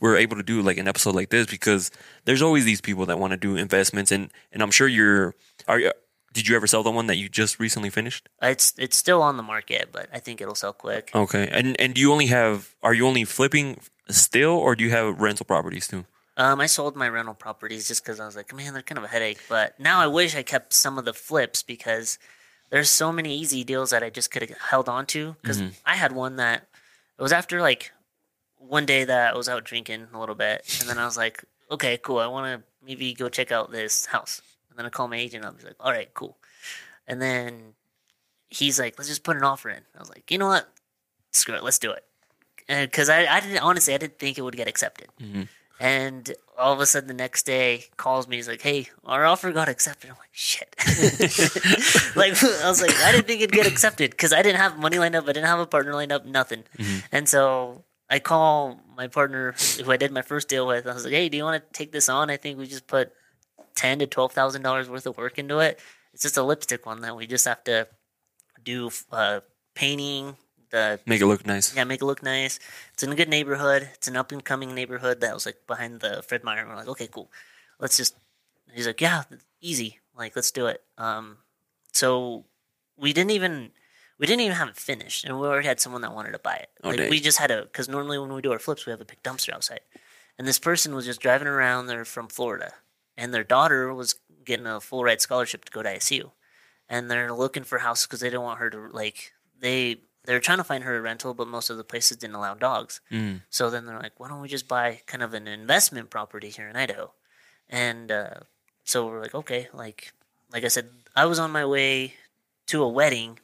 we're able to do like an episode like this because there's always these people that want to do investments and and I'm sure you're are you, did you ever sell the one that you just recently finished?
It's it's still on the market, but I think it'll sell quick.
Okay, and and do you only have are you only flipping still or do you have rental properties too?
Um, I sold my rental properties just because I was like, man, they're kind of a headache. But now I wish I kept some of the flips because there's so many easy deals that I just could have held on to. Because I had one that it was after like one day that I was out drinking a little bit, and then I was like, okay, cool. I want to maybe go check out this house. And then I call my agent up. He's like, all right, cool. And then he's like, let's just put an offer in. I was like, you know what? Screw it, let's do it. Because I, I didn't honestly, I didn't think it would get accepted. Mm-hmm. And all of a sudden, the next day, calls me. He's like, "Hey, our offer got accepted." I'm like, "Shit!" like I was like, I didn't think it'd get accepted because I didn't have money lined up. I didn't have a partner lined up. Nothing. Mm-hmm. And so I call my partner who I did my first deal with. I was like, "Hey, do you want to take this on? I think we just put ten to twelve thousand dollars worth of work into it. It's just a lipstick one that we just have to do uh, painting, the
Make it look nice.
yeah, make it look nice. It's in a good neighborhood. It's an up and coming neighborhood that was like behind the Fred Meyer. And we're like, okay, cool. Let's just. He's like, yeah, easy. Like, let's do it. Um, so we didn't even we didn't even have it finished, and we already had someone that wanted to buy it.
Oh,
like,
dang.
we just had a because normally when we do our flips, we have a big dumpster outside, and this person was just driving around. They're from Florida, and their daughter was getting a full ride scholarship to go to ISU, and they're looking for houses because they don't want her to like they they're trying to find her a rental, but most of the places didn't allow dogs.
Mm.
So then they're like, why don't we just buy kind of an investment property here in Idaho? And uh, so we're like, okay, like like I said, I was on my way to a wedding.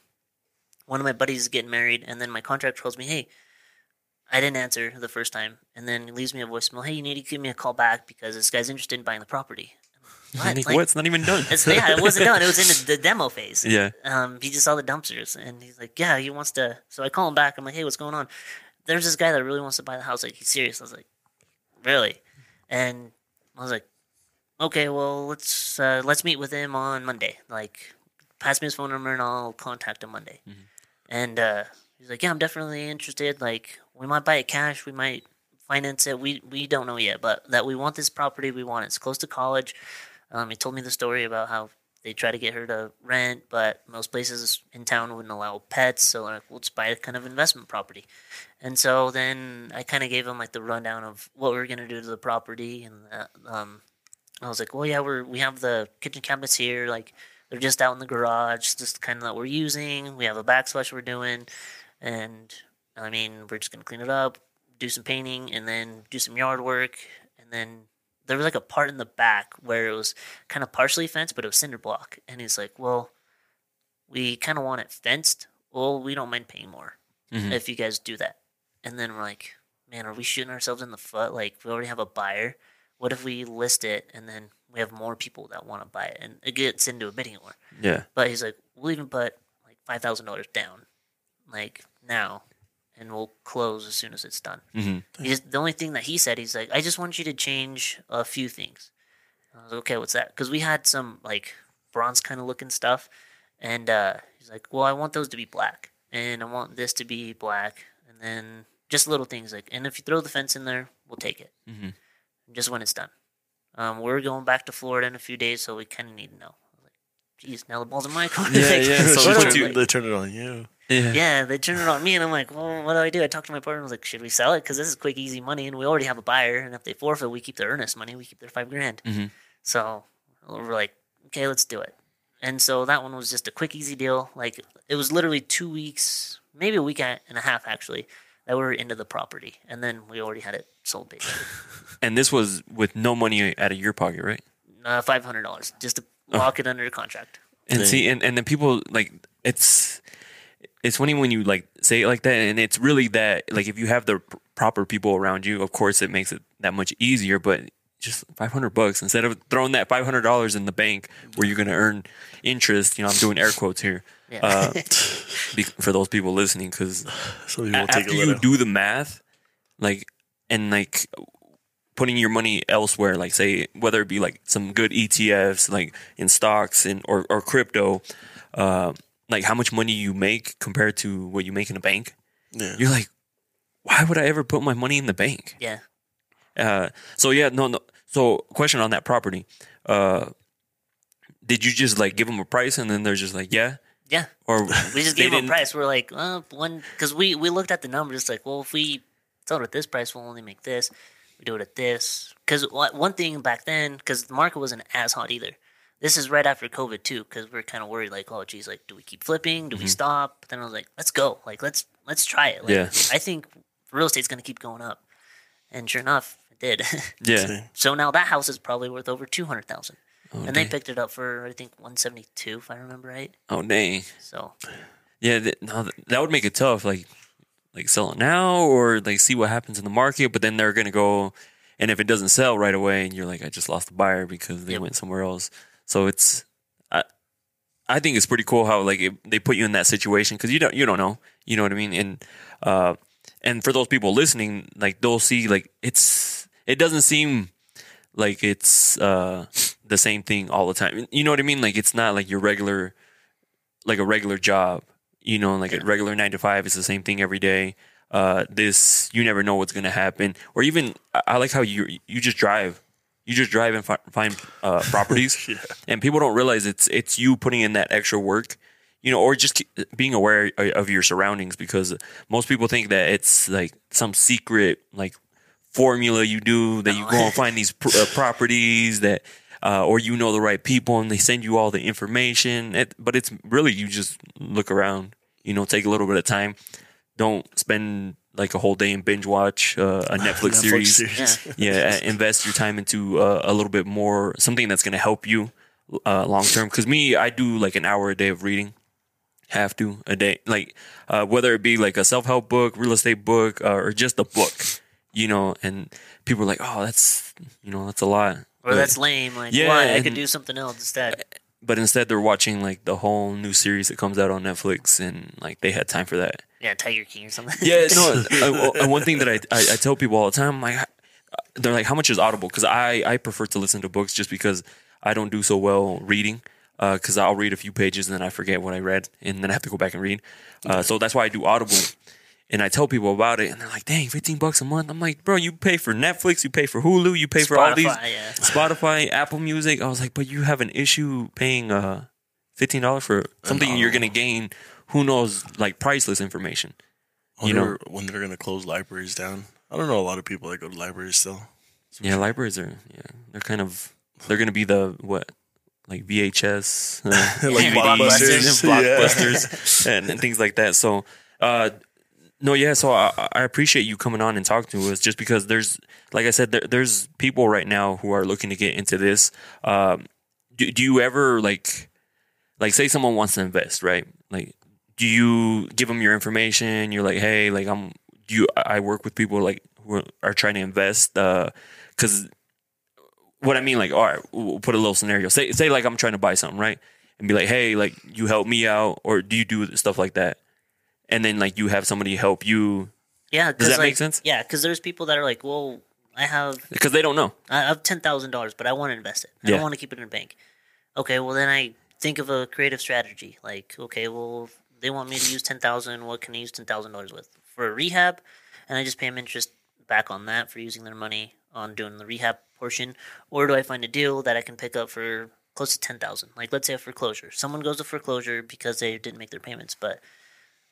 One of my buddies is getting married, and then my contractor tells me, hey. I didn't answer the first time, and then he leaves me a voicemail. Hey, you need to give me a call back because this guy's interested in buying the property. What? Like,
what? It's not even done.
it's, yeah, it wasn't done. It was in the, the demo phase
yeah.
um, he just saw the dumpsters and he's like, yeah, he wants to. So I call him back. I'm like, hey, what's going on? There's this guy that really wants to buy the house. Like, he's serious. I was like, really? And I was like, okay, well, let's uh, let's meet with him on Monday. Like, pass me his phone number and I'll contact him Monday. And uh, he's like, yeah, I'm definitely interested. Like, we might buy it cash. We might finance it. We we don't know yet, but that we want this property. We want it. It's close to college. Um, he told me the story about how they try to get her to rent, but most places in town wouldn't allow pets. So like, we'll just buy a kind of investment property. And so then I kind of gave him like the rundown of what we are gonna do to the property, and uh, um, I was like, well, yeah, we're we have the kitchen cabinets here, like they're just out in the garage, just kind of that we're using. We have a backsplash we're doing, and I mean, we're just gonna clean it up, do some painting, and then do some yard work, and then there was like a part in the back where it was kind of partially fenced, but it was cinder block. And he's like, "Well, we kind of want it fenced. Well, we don't mind paying more
Mhm.
if you guys do that." And then we're like, "Man, are we shooting ourselves in the foot? Like, we already have a buyer. what if we list it and then we have more people that want to buy it and it gets into a bidding war.
Yeah.
But he's like, we'll even put like five thousand dollars down, like now, and we'll close as soon as it's done.
Mm-hmm.
Just, the only thing that he said, he's like, I just want you to change a few things. I was like, okay, what's that? Because we had some like bronze kind of looking stuff, and uh, he's like, well, I want those to be black, and I want this to be black, and then just little things like, and if you throw the fence in there, we'll take it,
Mhm.
just when it's done. Um, we're going back to Florida in a few days, so we kind of need to know. I was like, Geez, now the ball's in my court.
Yeah, yeah,
They
so
what
what
turn-
like-
they turn it on you.
Yeah.
yeah, they turned it on me, and I'm like, well, what do I do? I talked to my partner. I was like, should we sell it? Because this is quick, easy money, and we already have a buyer. And if they forfeit, we keep their earnest money. We keep their five grand.
Mhm.
So we're like, okay, let's do it. And so that one was just a quick, easy deal. Like it was literally two weeks, maybe a week and a half actually, that we were into the property, and then we already had it sold. Basically,
And this was with no money out of your pocket, right?
uh, five hundred dollars just to lock it under contract.
And see, and, and then people like it's it's funny when you like say it like that, and it's really that like if you have the pr- proper people around you, of course, it makes it that much easier. But just five hundred bucks instead of throwing that five hundred dollars in the bank where you're going to earn interest. You know, I'm doing air quotes here
Yeah.
uh, be, for those people listening because
So you will take
after
a
you do the math, like and like putting your money elsewhere, like say whether it be like some good ETFs, like in stocks and or or crypto, uh, like how much money you make compared to what you make in a bank,
Yeah.
you're like, why would I ever put my money in the bank?
yeah,
Uh, so yeah, no, no. So question on that property, uh, did you just like give them a price and then they're just like, yeah,
yeah.
or
We just gave them a price. We're like, well, one because we we looked at the numbers. It's Like, well, if we sell it at this price, we'll only make this. We do it at this because one thing back then, because the market wasn't as hot either. This is right after COVID too, because we are kind of worried. Like, oh, geez, like, do we keep flipping? Do we mm-hmm. stop? But then I was like, let's go. Like, let's let's try it. Like,
Yeah.
I think real estate's gonna keep going up, and sure enough, it did.
Yeah,
so now that house is probably worth over two hundred thousand, oh, and they picked it up for I think one seventy two, if I remember right.
oh dang.
So
Yeah, th- no, th- that would make it tough. Like, like sell it now or like see what happens in the market. But then they're gonna go, and if it doesn't sell right away, and you're like, I just lost the buyer because they
Yep.
went somewhere else. So it's, I, I think it's pretty cool how like it, they put you in that situation because you don't you don't know, you know what I mean, and uh, and for those people listening, like they'll see like it's it doesn't seem like it's uh the same thing all the time. You know what I mean? Like it's not like your regular like a regular job. You know, like a regular nine to five is the same thing every day. Uh, this you never know what's gonna happen, or even I- I like how you you just drive, you just drive and fi- find uh, properties,
Yeah.
and people don't realize it's it's you putting in that extra work, you know, or just being aware of your surroundings because most people think that it's like some secret like formula you do that you go and find these pr- uh, properties that uh, or you know the right people and they send you all the information. It, but it's really you just look around you know take a little bit of time. Don't spend like a whole day and binge watch uh, a netflix, series
yeah.
yeah uh, invest your time into uh, a little bit more something that's going to help you uh, long term because me i do like an hour a day of reading have to a day like uh, whether it be like a self-help book real estate book uh, or just a book you know and people are like oh that's you know that's a lot
Or
But-
that's lame. Like,
Yeah,
why? I could do something else instead.
but instead they're watching like the whole new series that comes out on netflix and like they had time for that
Yeah, Tiger King or something.
yeah, no. uh, uh, one thing that I, I I tell people all the time, I'm like they're like, how much is Audible? Because I I prefer to listen to books just because I don't do so well reading. Because I'll read a few pages and then I forget what I read, and then I have to go back and read. Uh, so that's why I do Audible, and I tell people about it, and they're like, "Dang, fifteen bucks a month." I'm like, "Bro, you pay for Netflix, you pay for Hulu, you pay for all these
Spotify, yeah.
Spotify, Apple Music." I was like, "But you have an issue paying uh fifteen dollars for something you're gonna gain, who knows, like priceless information." you know.
When they're gonna close libraries down. I don't know a lot of people that go to libraries still.
Yeah, libraries are yeah, they're kind of they're gonna be the what like VHS, uh,
Like blockbusters.
and
Yeah.
blockbusters, and, and things like that. So, uh, no, yeah. So I, I appreciate you coming on and talking to us, just because there's, like I said, there, there's people right now who are looking to get into this. Um, do, do you ever like, like, say someone wants to invest, right? Like, do you give them your information? You're like, hey, like I'm, do you? I work with people like who are trying to invest, uh, because what I mean, like, all right, we'll put a little scenario. Say, say, like, I'm trying to buy something, right? And be like, hey, like, you help me out, or do you do stuff like that? And then, like, you have somebody help you
Yeah,
does that make sense?
Yeah, because there's people that are like, well, I have
because they don't know.
I have ten thousand dollars, but I want to invest it. I
Yeah.
don't want to keep it in a bank. Okay, well then I think of a creative strategy. Like, okay, well they want me to use ten thousand. What can I use ten thousand dollars with for a rehab? And I just pay them interest back on that for using their money on doing the rehab portion. Or do I find a deal that I can pick up for close to ten thousand? Like, let's say a foreclosure. Someone goes to foreclosure because they didn't make their payments, but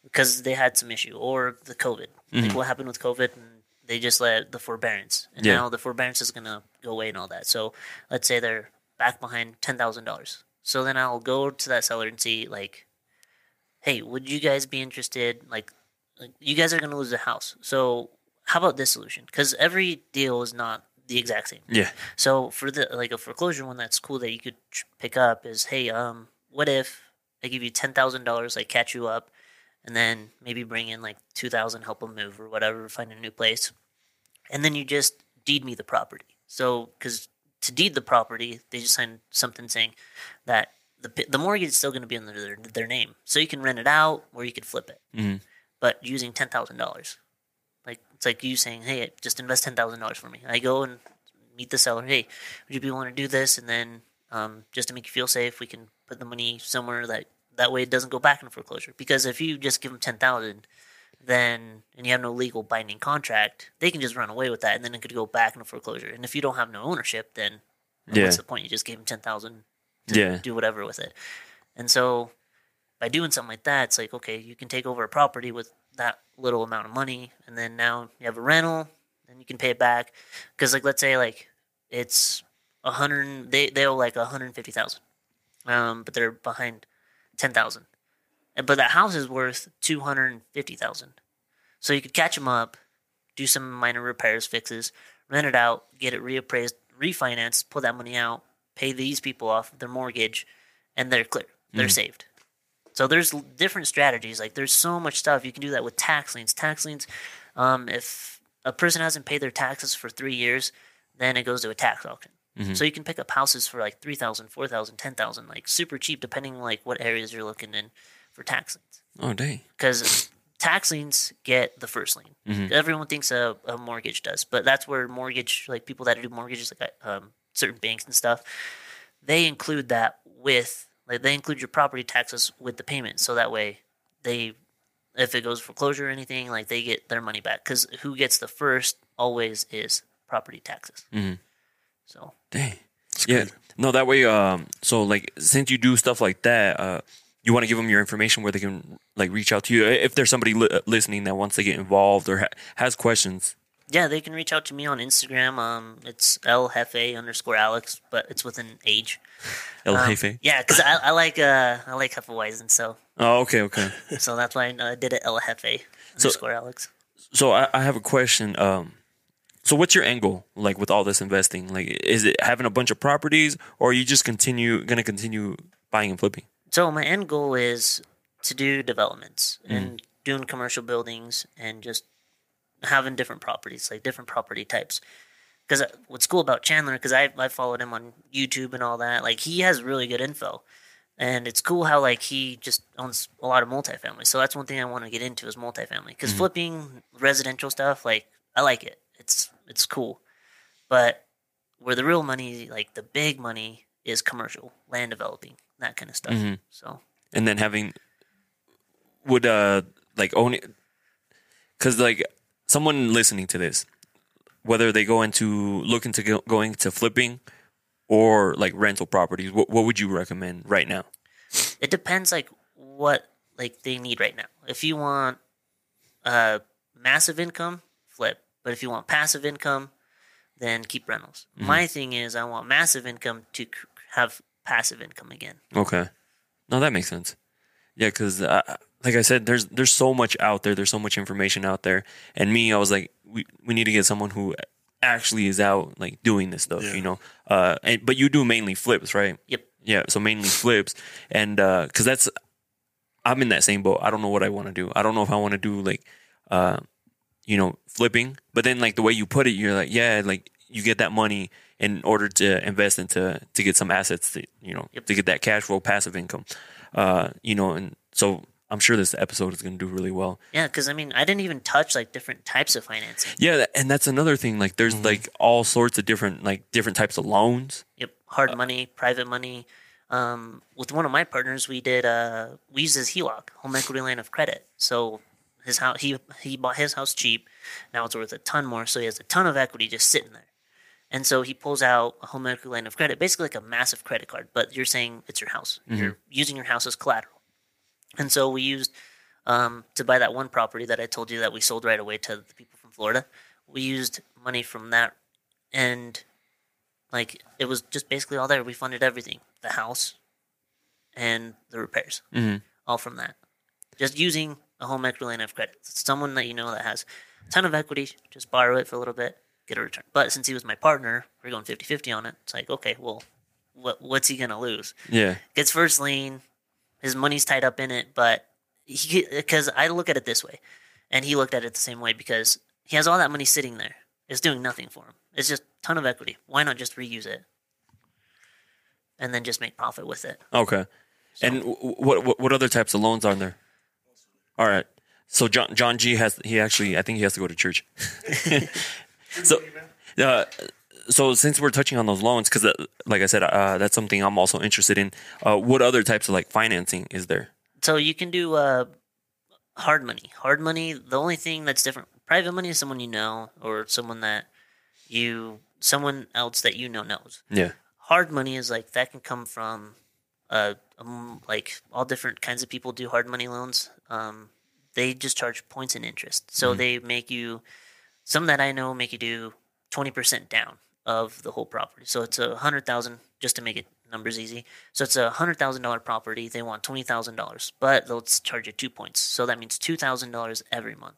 because they had some issue or the COVID. Like mm-hmm. what happened with COVID and they just let the forbearance. And
Yeah.
now the forbearance is gonna go away and all that. So let's say they're back behind ten thousand dollars. So then I'll go to that seller and see like, hey, would you guys be interested? Like, like you guys are gonna lose the house. So how about this solution? Because every deal is not the exact same.
Yeah.
So for the like a foreclosure one that's cool that you could tr- pick up is hey um what if I give you ten thousand dollars like catch you up and then maybe bring in like two thousand help them move or whatever find a new place and then you just deed me the property so because to deed the property they just sign something saying that the the mortgage is still going to be under their, their name so you can rent it out or you could flip it
Mhm.
but using ten thousand dollars like it's like you saying hey just invest ten thousand dollars for me I go and meet the seller. Hey, would you be willing to do this? And then um, just to make you feel safe, we can put the money somewhere that that way it doesn't go back into foreclosure. Because if you just give them ten thousand, then and you have no legal binding contract, they can just run away with that, and then it could go back into foreclosure. And if you don't have no ownership, then
Yeah.
what's the point? You just gave them ten thousand to
Yeah.
do whatever with it. And so by doing something like that, it's like okay, you can take over a property with that little amount of money, and then now you have a rental, and you can pay it back. Because like let's say like it's a hundred, they they owe like a hundred fifty thousand, um, but they're behind ten thousand, but that house is worth two hundred fifty thousand. So you could catch them up, do some minor repairs, fixes, rent it out, get it reappraised, refinanced, pull that money out, pay these people off their mortgage, and they're clear. They're saved. So there's different strategies. Like there's so much stuff you can do that with tax liens. Tax liens, um, if a person hasn't paid their taxes for three years, then it goes to a tax auction. So you can pick up houses for like 3000 4000 10000 like super cheap depending like what areas you're looking in for tax liens
Oh dang.
because tax liens get the first lien. Everyone thinks a, a mortgage does, but that's where mortgage, like people that do mortgages, like um, certain banks and stuff, they include that with, like they include your property taxes with the payment, so that way they, if it goes foreclosure or anything, like they get their money back. Because who gets the first always is property taxes. So
Dang. yeah. No, that way. Um. So like, since you do stuff like that, uh, you want to give them your information where they can like reach out to you if there's somebody li- listening that wants to get involved or ha- has questions.
Yeah, they can reach out to me on Instagram. Um, it's El Hefe underscore Alex, but it's with an age.
El
Um. Yeah, because I, I like uh I like Hefeweizen, so
Oh, okay, okay.
so that's why I uh, did it El underscore Alex.
So I, I have a question. Um, so what's your end goal like with all this investing? Like, is it having a bunch of properties, or are you just continue gonna continue buying and flipping?
So my end goal is to do developments and doing commercial buildings and just having different properties, like different property types. Because uh, what's cool about Chandler, because I I followed him on YouTube and all that, like he has really good info, and it's cool how like he just owns a lot of multifamily. So that's one thing I want to get into is multifamily. Because mm-hmm. flipping residential stuff, like I like it. It's it's cool, but where the real money, like the big money, is commercial land developing, that kind of stuff. Mm-hmm. So
and then having would uh like own it because like someone listening to this whether they go into look into go, going to flipping or like rental properties what, what would you recommend right now
it depends like what like they need right now. If you want uh massive income, flip. But if you want passive income, then keep rentals. My thing is I want massive income to have passive income again.
okay no that makes sense yeah because uh, like i said there's there's so much out there there's so much information out there and me i was like we, we need to get someone who actually is out like doing this stuff
Yeah.
you know uh and, but you do mainly flips right
Yep.
Yeah, so mainly flips, and because that's I'm in that same boat. I don't know what I want to do. I don't know if I want to do like, uh, you know, flipping. But then like the way you put it, you're like, yeah, like you get that money, in order to invest into to get some assets to you know
Yep.
to get that cash flow passive income. Uh, you know, and so I'm sure this episode is going to do really well.
Yeah, because I mean, I didn't even touch like different types of financing.
Yeah, and that's another thing. Like, there's like all sorts of different like different types of loans.
Yep, hard money, private money. Um, with one of my partners, we did uh, we used his HELOC, home equity line of credit. So his house, he he bought his house cheap. Now it's worth a ton more, so he has a ton of equity just sitting there. And so he pulls out a home equity line of credit, basically like a massive credit card. But you're saying it's your house. You're using your house as collateral. And so we used um, to buy that one property that I told you that we sold right away to the people from Florida. We used money from that, and like it was just basically all there. We funded everything, the house, and the repairs,
Mhm.
all from that. Just using a home equity line of credit. Someone that you know that has a ton of equity, just borrow it for a little bit, get a return. But since he was my partner, we're going 50-50 on it. It's like okay, well, what what's he gonna lose?
Yeah,
gets first lien. His money's tied up in it, but he because I look at it this way, and he looked at it the same way because he has all that money sitting there. It's doing nothing for him. It's just a ton of equity. Why not just reuse it and then just make profit with it?
Okay. And what, what what other types of loans are there? All right. So John John G has he actually I think he has to go to church. so uh, so since we're touching on those loans because uh, like I said uh, that's something I'm also interested in. Uh, what other types of like financing is there?
So you can do uh, hard money. Hard money. The only thing that's different. Private money is someone you know or someone that you someone else that you know knows.
Yeah.
hard money is like that can come from uh um, like all different kinds of people do hard money loans um they just charge points and interest so they make you some that i know make you do 20% down of the whole property. So it's a hundred thousand just to make it numbers easy. So it's a hundred thousand dollar property. They want twenty thousand dollars but they'll charge you two points. So that means two thousand dollars every month.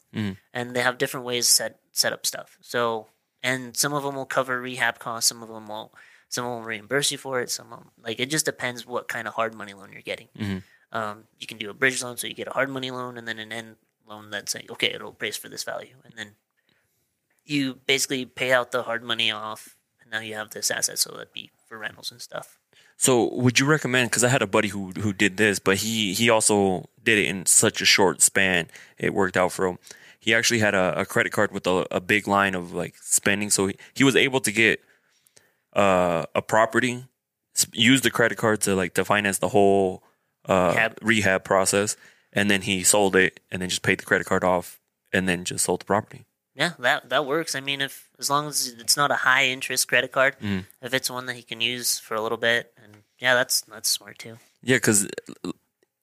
And they have different ways to set set up stuff. So and some of them will cover rehab costs some of them won't. Some will reimburse you for it. Some of 'em- like it just depends what kind of hard money loan you're getting. Um, you can do a bridge loan, so you get a hard money loan, and then an end loan that's like okay, it'll appraise for this value, and then you basically pay out the hard money off, and now you have this asset, so that'd be for rentals and stuff.
So would you recommend? Because I had a buddy who who did this, but he he also did it in such a short span. It worked out for him. He actually had a, a credit card with a, a big line of like spending, so he, he was able to get uh, a property, use the credit card to like to finance the whole uh,
Rehab.
rehab process, and then he sold it, and then just paid the credit card off, and then just sold the property.
Yeah, that that works. I mean, if as long as it's not a high interest credit card, if it's one that he can use for a little bit, and yeah, that's that's smart too.
Yeah, because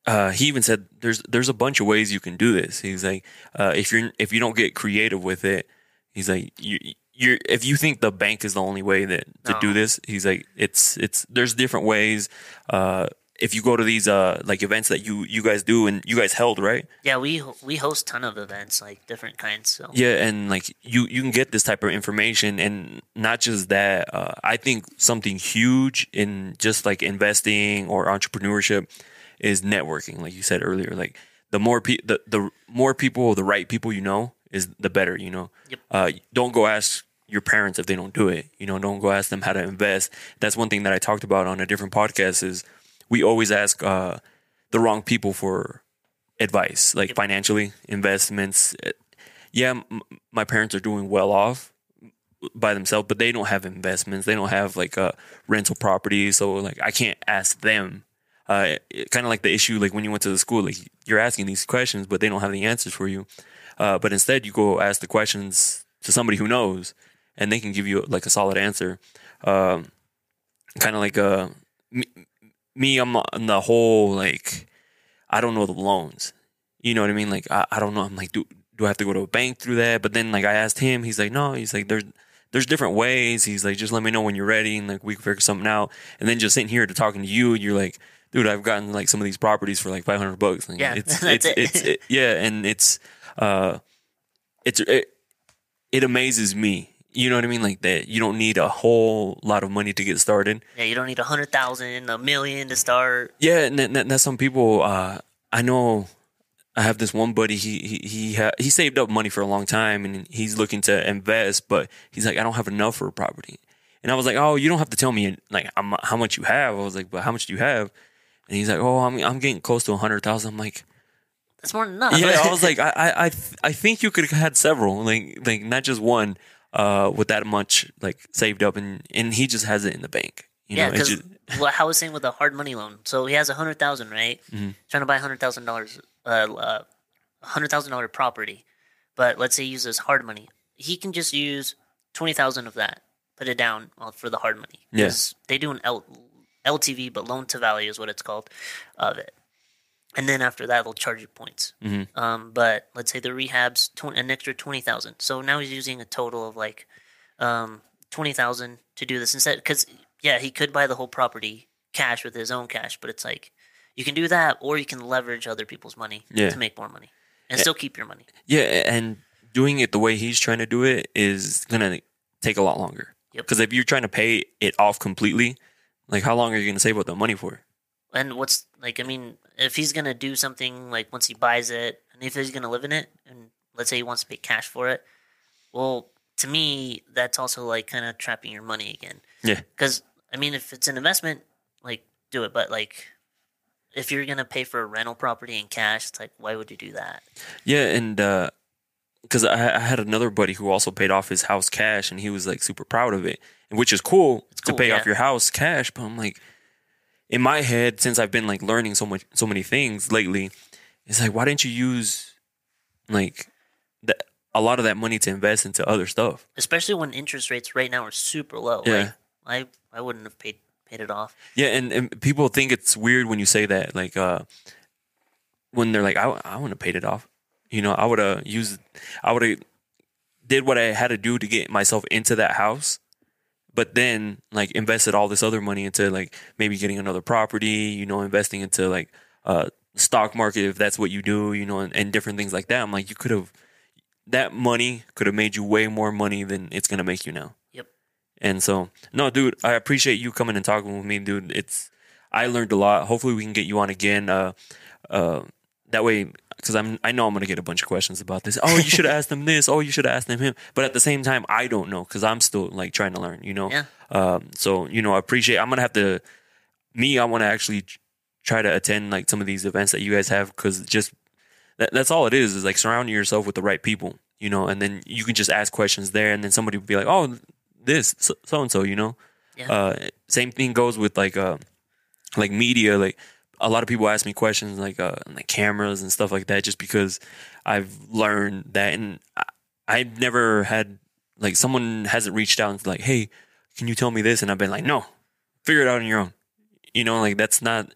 uh, he even said there's there's a bunch of ways you can do this. He's like, uh, if you're if you don't get creative with it, he's like you you're if you think the bank is the only way that to do this, he's like it's it's there's different ways. Uh, if you go to these uh like events that you you guys do and you guys held right,
Yeah, we we host ton of events like different kinds. So
yeah, and like you you can get this type of information, and not just that. Uh, I think something huge in just like investing or entrepreneurship is networking. Like you said earlier, like the more pe- the the more people, the right people you know, is the better. You know,
Yep.
uh, don't go ask your parents if they don't do it. You know, don't go ask them how to invest. That's one thing that I talked about on a different podcast. Is we always ask uh, the wrong people for advice, like financially, investments. Yeah, m- my parents are doing well off by themselves, but they don't have investments. They don't have like a rental property, so like I can't ask them. Uh, kind of like the issue, like when you went to the school, like you're asking these questions, but they don't have the answers for you. Uh, but instead, you go ask the questions to somebody who knows, and they can give you like a solid answer. Um, kind of like uh, me, I'm on the whole like I don't know the loans. You know what I mean? Like I, I don't know. I'm like, do do I have to go to a bank through that? But then like I asked him, he's like, no. He's like, there's there's different ways. He's like, just let me know when you're ready, and like we can figure something out. And then just sitting here to talking to you, and you're like, dude, I've gotten like some of these properties for like 500 bucks. Like,
Yeah,
it's
that's
it's
it.
it's it, yeah, and it's uh, it's it, it amazes me. You know what I mean? Like that, you don't need a whole lot of money to get started.
yeah, you don't need a hundred thousand, a million to start.
Yeah, and then some people. Uh, I know. I have this one buddy. He he he ha- he saved up money for a long time, and he's looking to invest, but he's like, I don't have enough for a property. And I was like, oh, you don't have to tell me like how much you have. I was like, but how much do you have? And he's like, oh, I'm I'm getting close to a hundred thousand. I'm like,
That's more than enough.
yeah. I was like, I I I, th- I think you could have had several, like like not just one, uh, with that much like saved up, and and he just has it in the bank. You
yeah, because what I was saying with a hard money loan. So he has a hundred thousand, right?
Mm-hmm.
Trying to buy a hundred thousand dollars, uh, uh, hundred thousand dollar property. But let's say he uses hard money. He can just use twenty thousand of that, put it down uh, for the hard money.
Yeah.
'Cause They do an L- LTV, but loan to value is what it's called, of it. And then after that, they'll charge you points.
Mhm.
Um, but let's say the rehab's 20, an extra twenty thousand. So now he's using a total of like um, twenty thousand to do this instead. Because yeah, he could buy the whole property cash with his own cash, but it's like you can do that, or you can leverage other people's money
Yeah.
to make more money and still keep your money.
yeah, and doing it the way he's trying to do it is gonna take a lot longer.
Yep.
Because if you're trying to pay it off completely, like how long are you gonna save up the money for?
And what's like, I mean, if he's gonna do something like once he buys it, and if he's gonna live in it, and let's say he wants to pay cash for it, well, to me, that's also like kind of trapping your money again.
Yeah.
Because I mean, if it's an investment, like do it, but like if you're gonna pay for a rental property in cash, it's like why would you do that?
Yeah, and uh, because I, I had another buddy who also paid off his house cash, and he was like super proud of it, and which is cool, to pay
yeah.
off your house cash. But I'm like, in my head, since I've been like learning so much, so many things lately, it's like, why didn't you use like that a lot of that money to invest into other stuff?
Especially when interest rates right now are super low.
Yeah.
Like, I I wouldn't have paid paid it off.
Yeah, and, and people think it's weird when you say that, like uh, when they're like, I, I wouldn't have paid it off. You know, I would have used, I would have did what I had to do to get myself into that house, but then like invested all this other money into like maybe getting another property. You know, investing into like uh stock market if that's what you do. You know, and, and different things like that. I'm like, you could have that money could have made you way more money than it's gonna make you now.
Yep.
And so, no, dude, I appreciate you coming and talking with me, dude. It's I learned a lot. Hopefully, we can get you on again. Uh, uh, that way, because I'm I know I'm gonna get a bunch of questions about this. Oh, you should have asked them this. Oh, you should have asked them him. But at the same time, I don't know because I'm still like trying to learn. You know.
Yeah.
Um. So you know, I appreciate. I'm gonna have to. Me, I want to actually try to attend like some of these events that you guys have because just that, that's all it is is like surrounding yourself with the right people you know and then you can just ask questions there and then somebody will be like oh this so and so you know
Yeah.
uh same thing goes with like uh like media like a lot of people ask me questions like uh like cameras and stuff like that just because i've learned that and I, i've never had like someone hasn't reached out and like hey can you tell me this and i've been like no figure it out on your own you know like that's not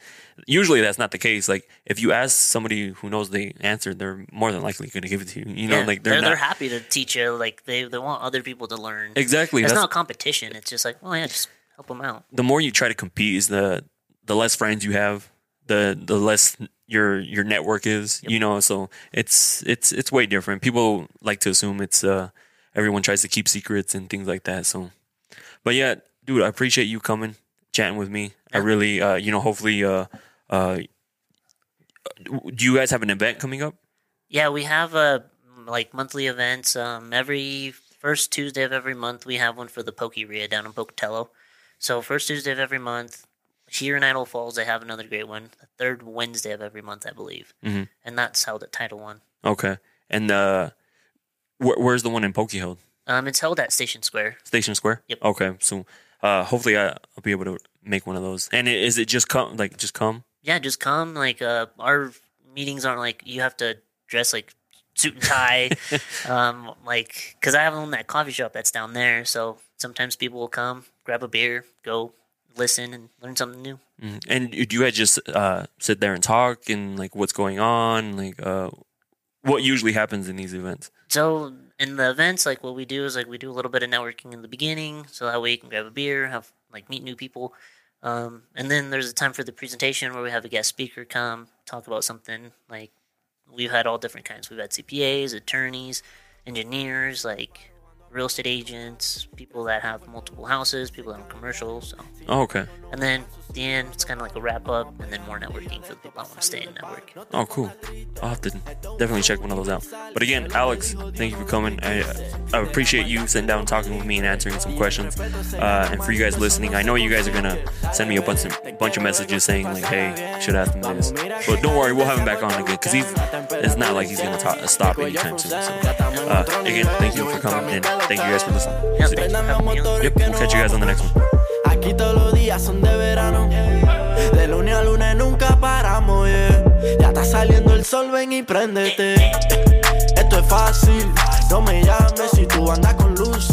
usually that's not the case like if you ask somebody who knows the answer they're more than likely going to give it to you you know
Yeah,
like
they're
they're,
they're, happy to teach you. Like they, they want other people to learn.
exactly
It's not competition. It's just like, well, yeah, just help them out.
the more you try to compete is the the less friends you have the the less your your network is you know so it's it's it's way different. People like to assume it's uh everyone tries to keep secrets and things like that so. But yeah dude i appreciate you coming chatting with me. I really uh you know hopefully uh uh do you guys have an event coming up?
Yeah, we have a like monthly events. Um, every first Tuesday of every month, we have one for the Pokey RIA down in Pocatello. So first Tuesday of every month, here in Idaho Falls, they have another great one. The third Wednesday of every month, I believe,
Mhm.
and that's held at Title One.
okay and uh wh- where's the one in Pokey held
Um, it's held at Station Square.
Station Square.
Yep.
Okay, so uh, hopefully I, I'll be able to make one of those. And is it just come like just come?
Yeah, just come. Like uh, our meetings aren't like you have to dress like suit and tie. um, like because I have own that coffee shop that's down there, so sometimes people will come, grab a beer, go listen, and learn something new.
Mhm. And do you guys just uh, sit there and talk and like what's going on? Like uh, what usually happens in these events?
So in the events, like what we do is like we do a little bit of networking in the beginning, so that way you can grab a beer, have like meet new people, um, and then there's a time for the presentation where we have a guest speaker come talk about something. Like we've had all different kinds. We've had CPAs, attorneys, engineers, like real estate agents, people that have multiple houses, people that have commercials. So.
Oh, okay.
And then at the end, it's kind of like a wrap up, and then more networking for the people that want to stay in network.
Oh, cool. I'll have to definitely check one of those out. But again, Alex, thank you for coming. I, I appreciate you sitting down and talking with me and answering some questions. Uh, and for you guys listening, I know you guys are gonna send me a bunch of bunch of messages saying like, "Hey, should ask him this," but don't worry, we'll have him back on again because he's. It's not like he's gonna talk, stop anytime soon. So, uh, again, thank you for coming and thank you guys for listening. Yep, we'll catch you guys on the next one.
Aquí todos los días son de verano. De lunes a lunes nunca paramos, yeah. Ya está saliendo el sol, ven y préndete. Esto es fácil, no me llames si tú andas con luz.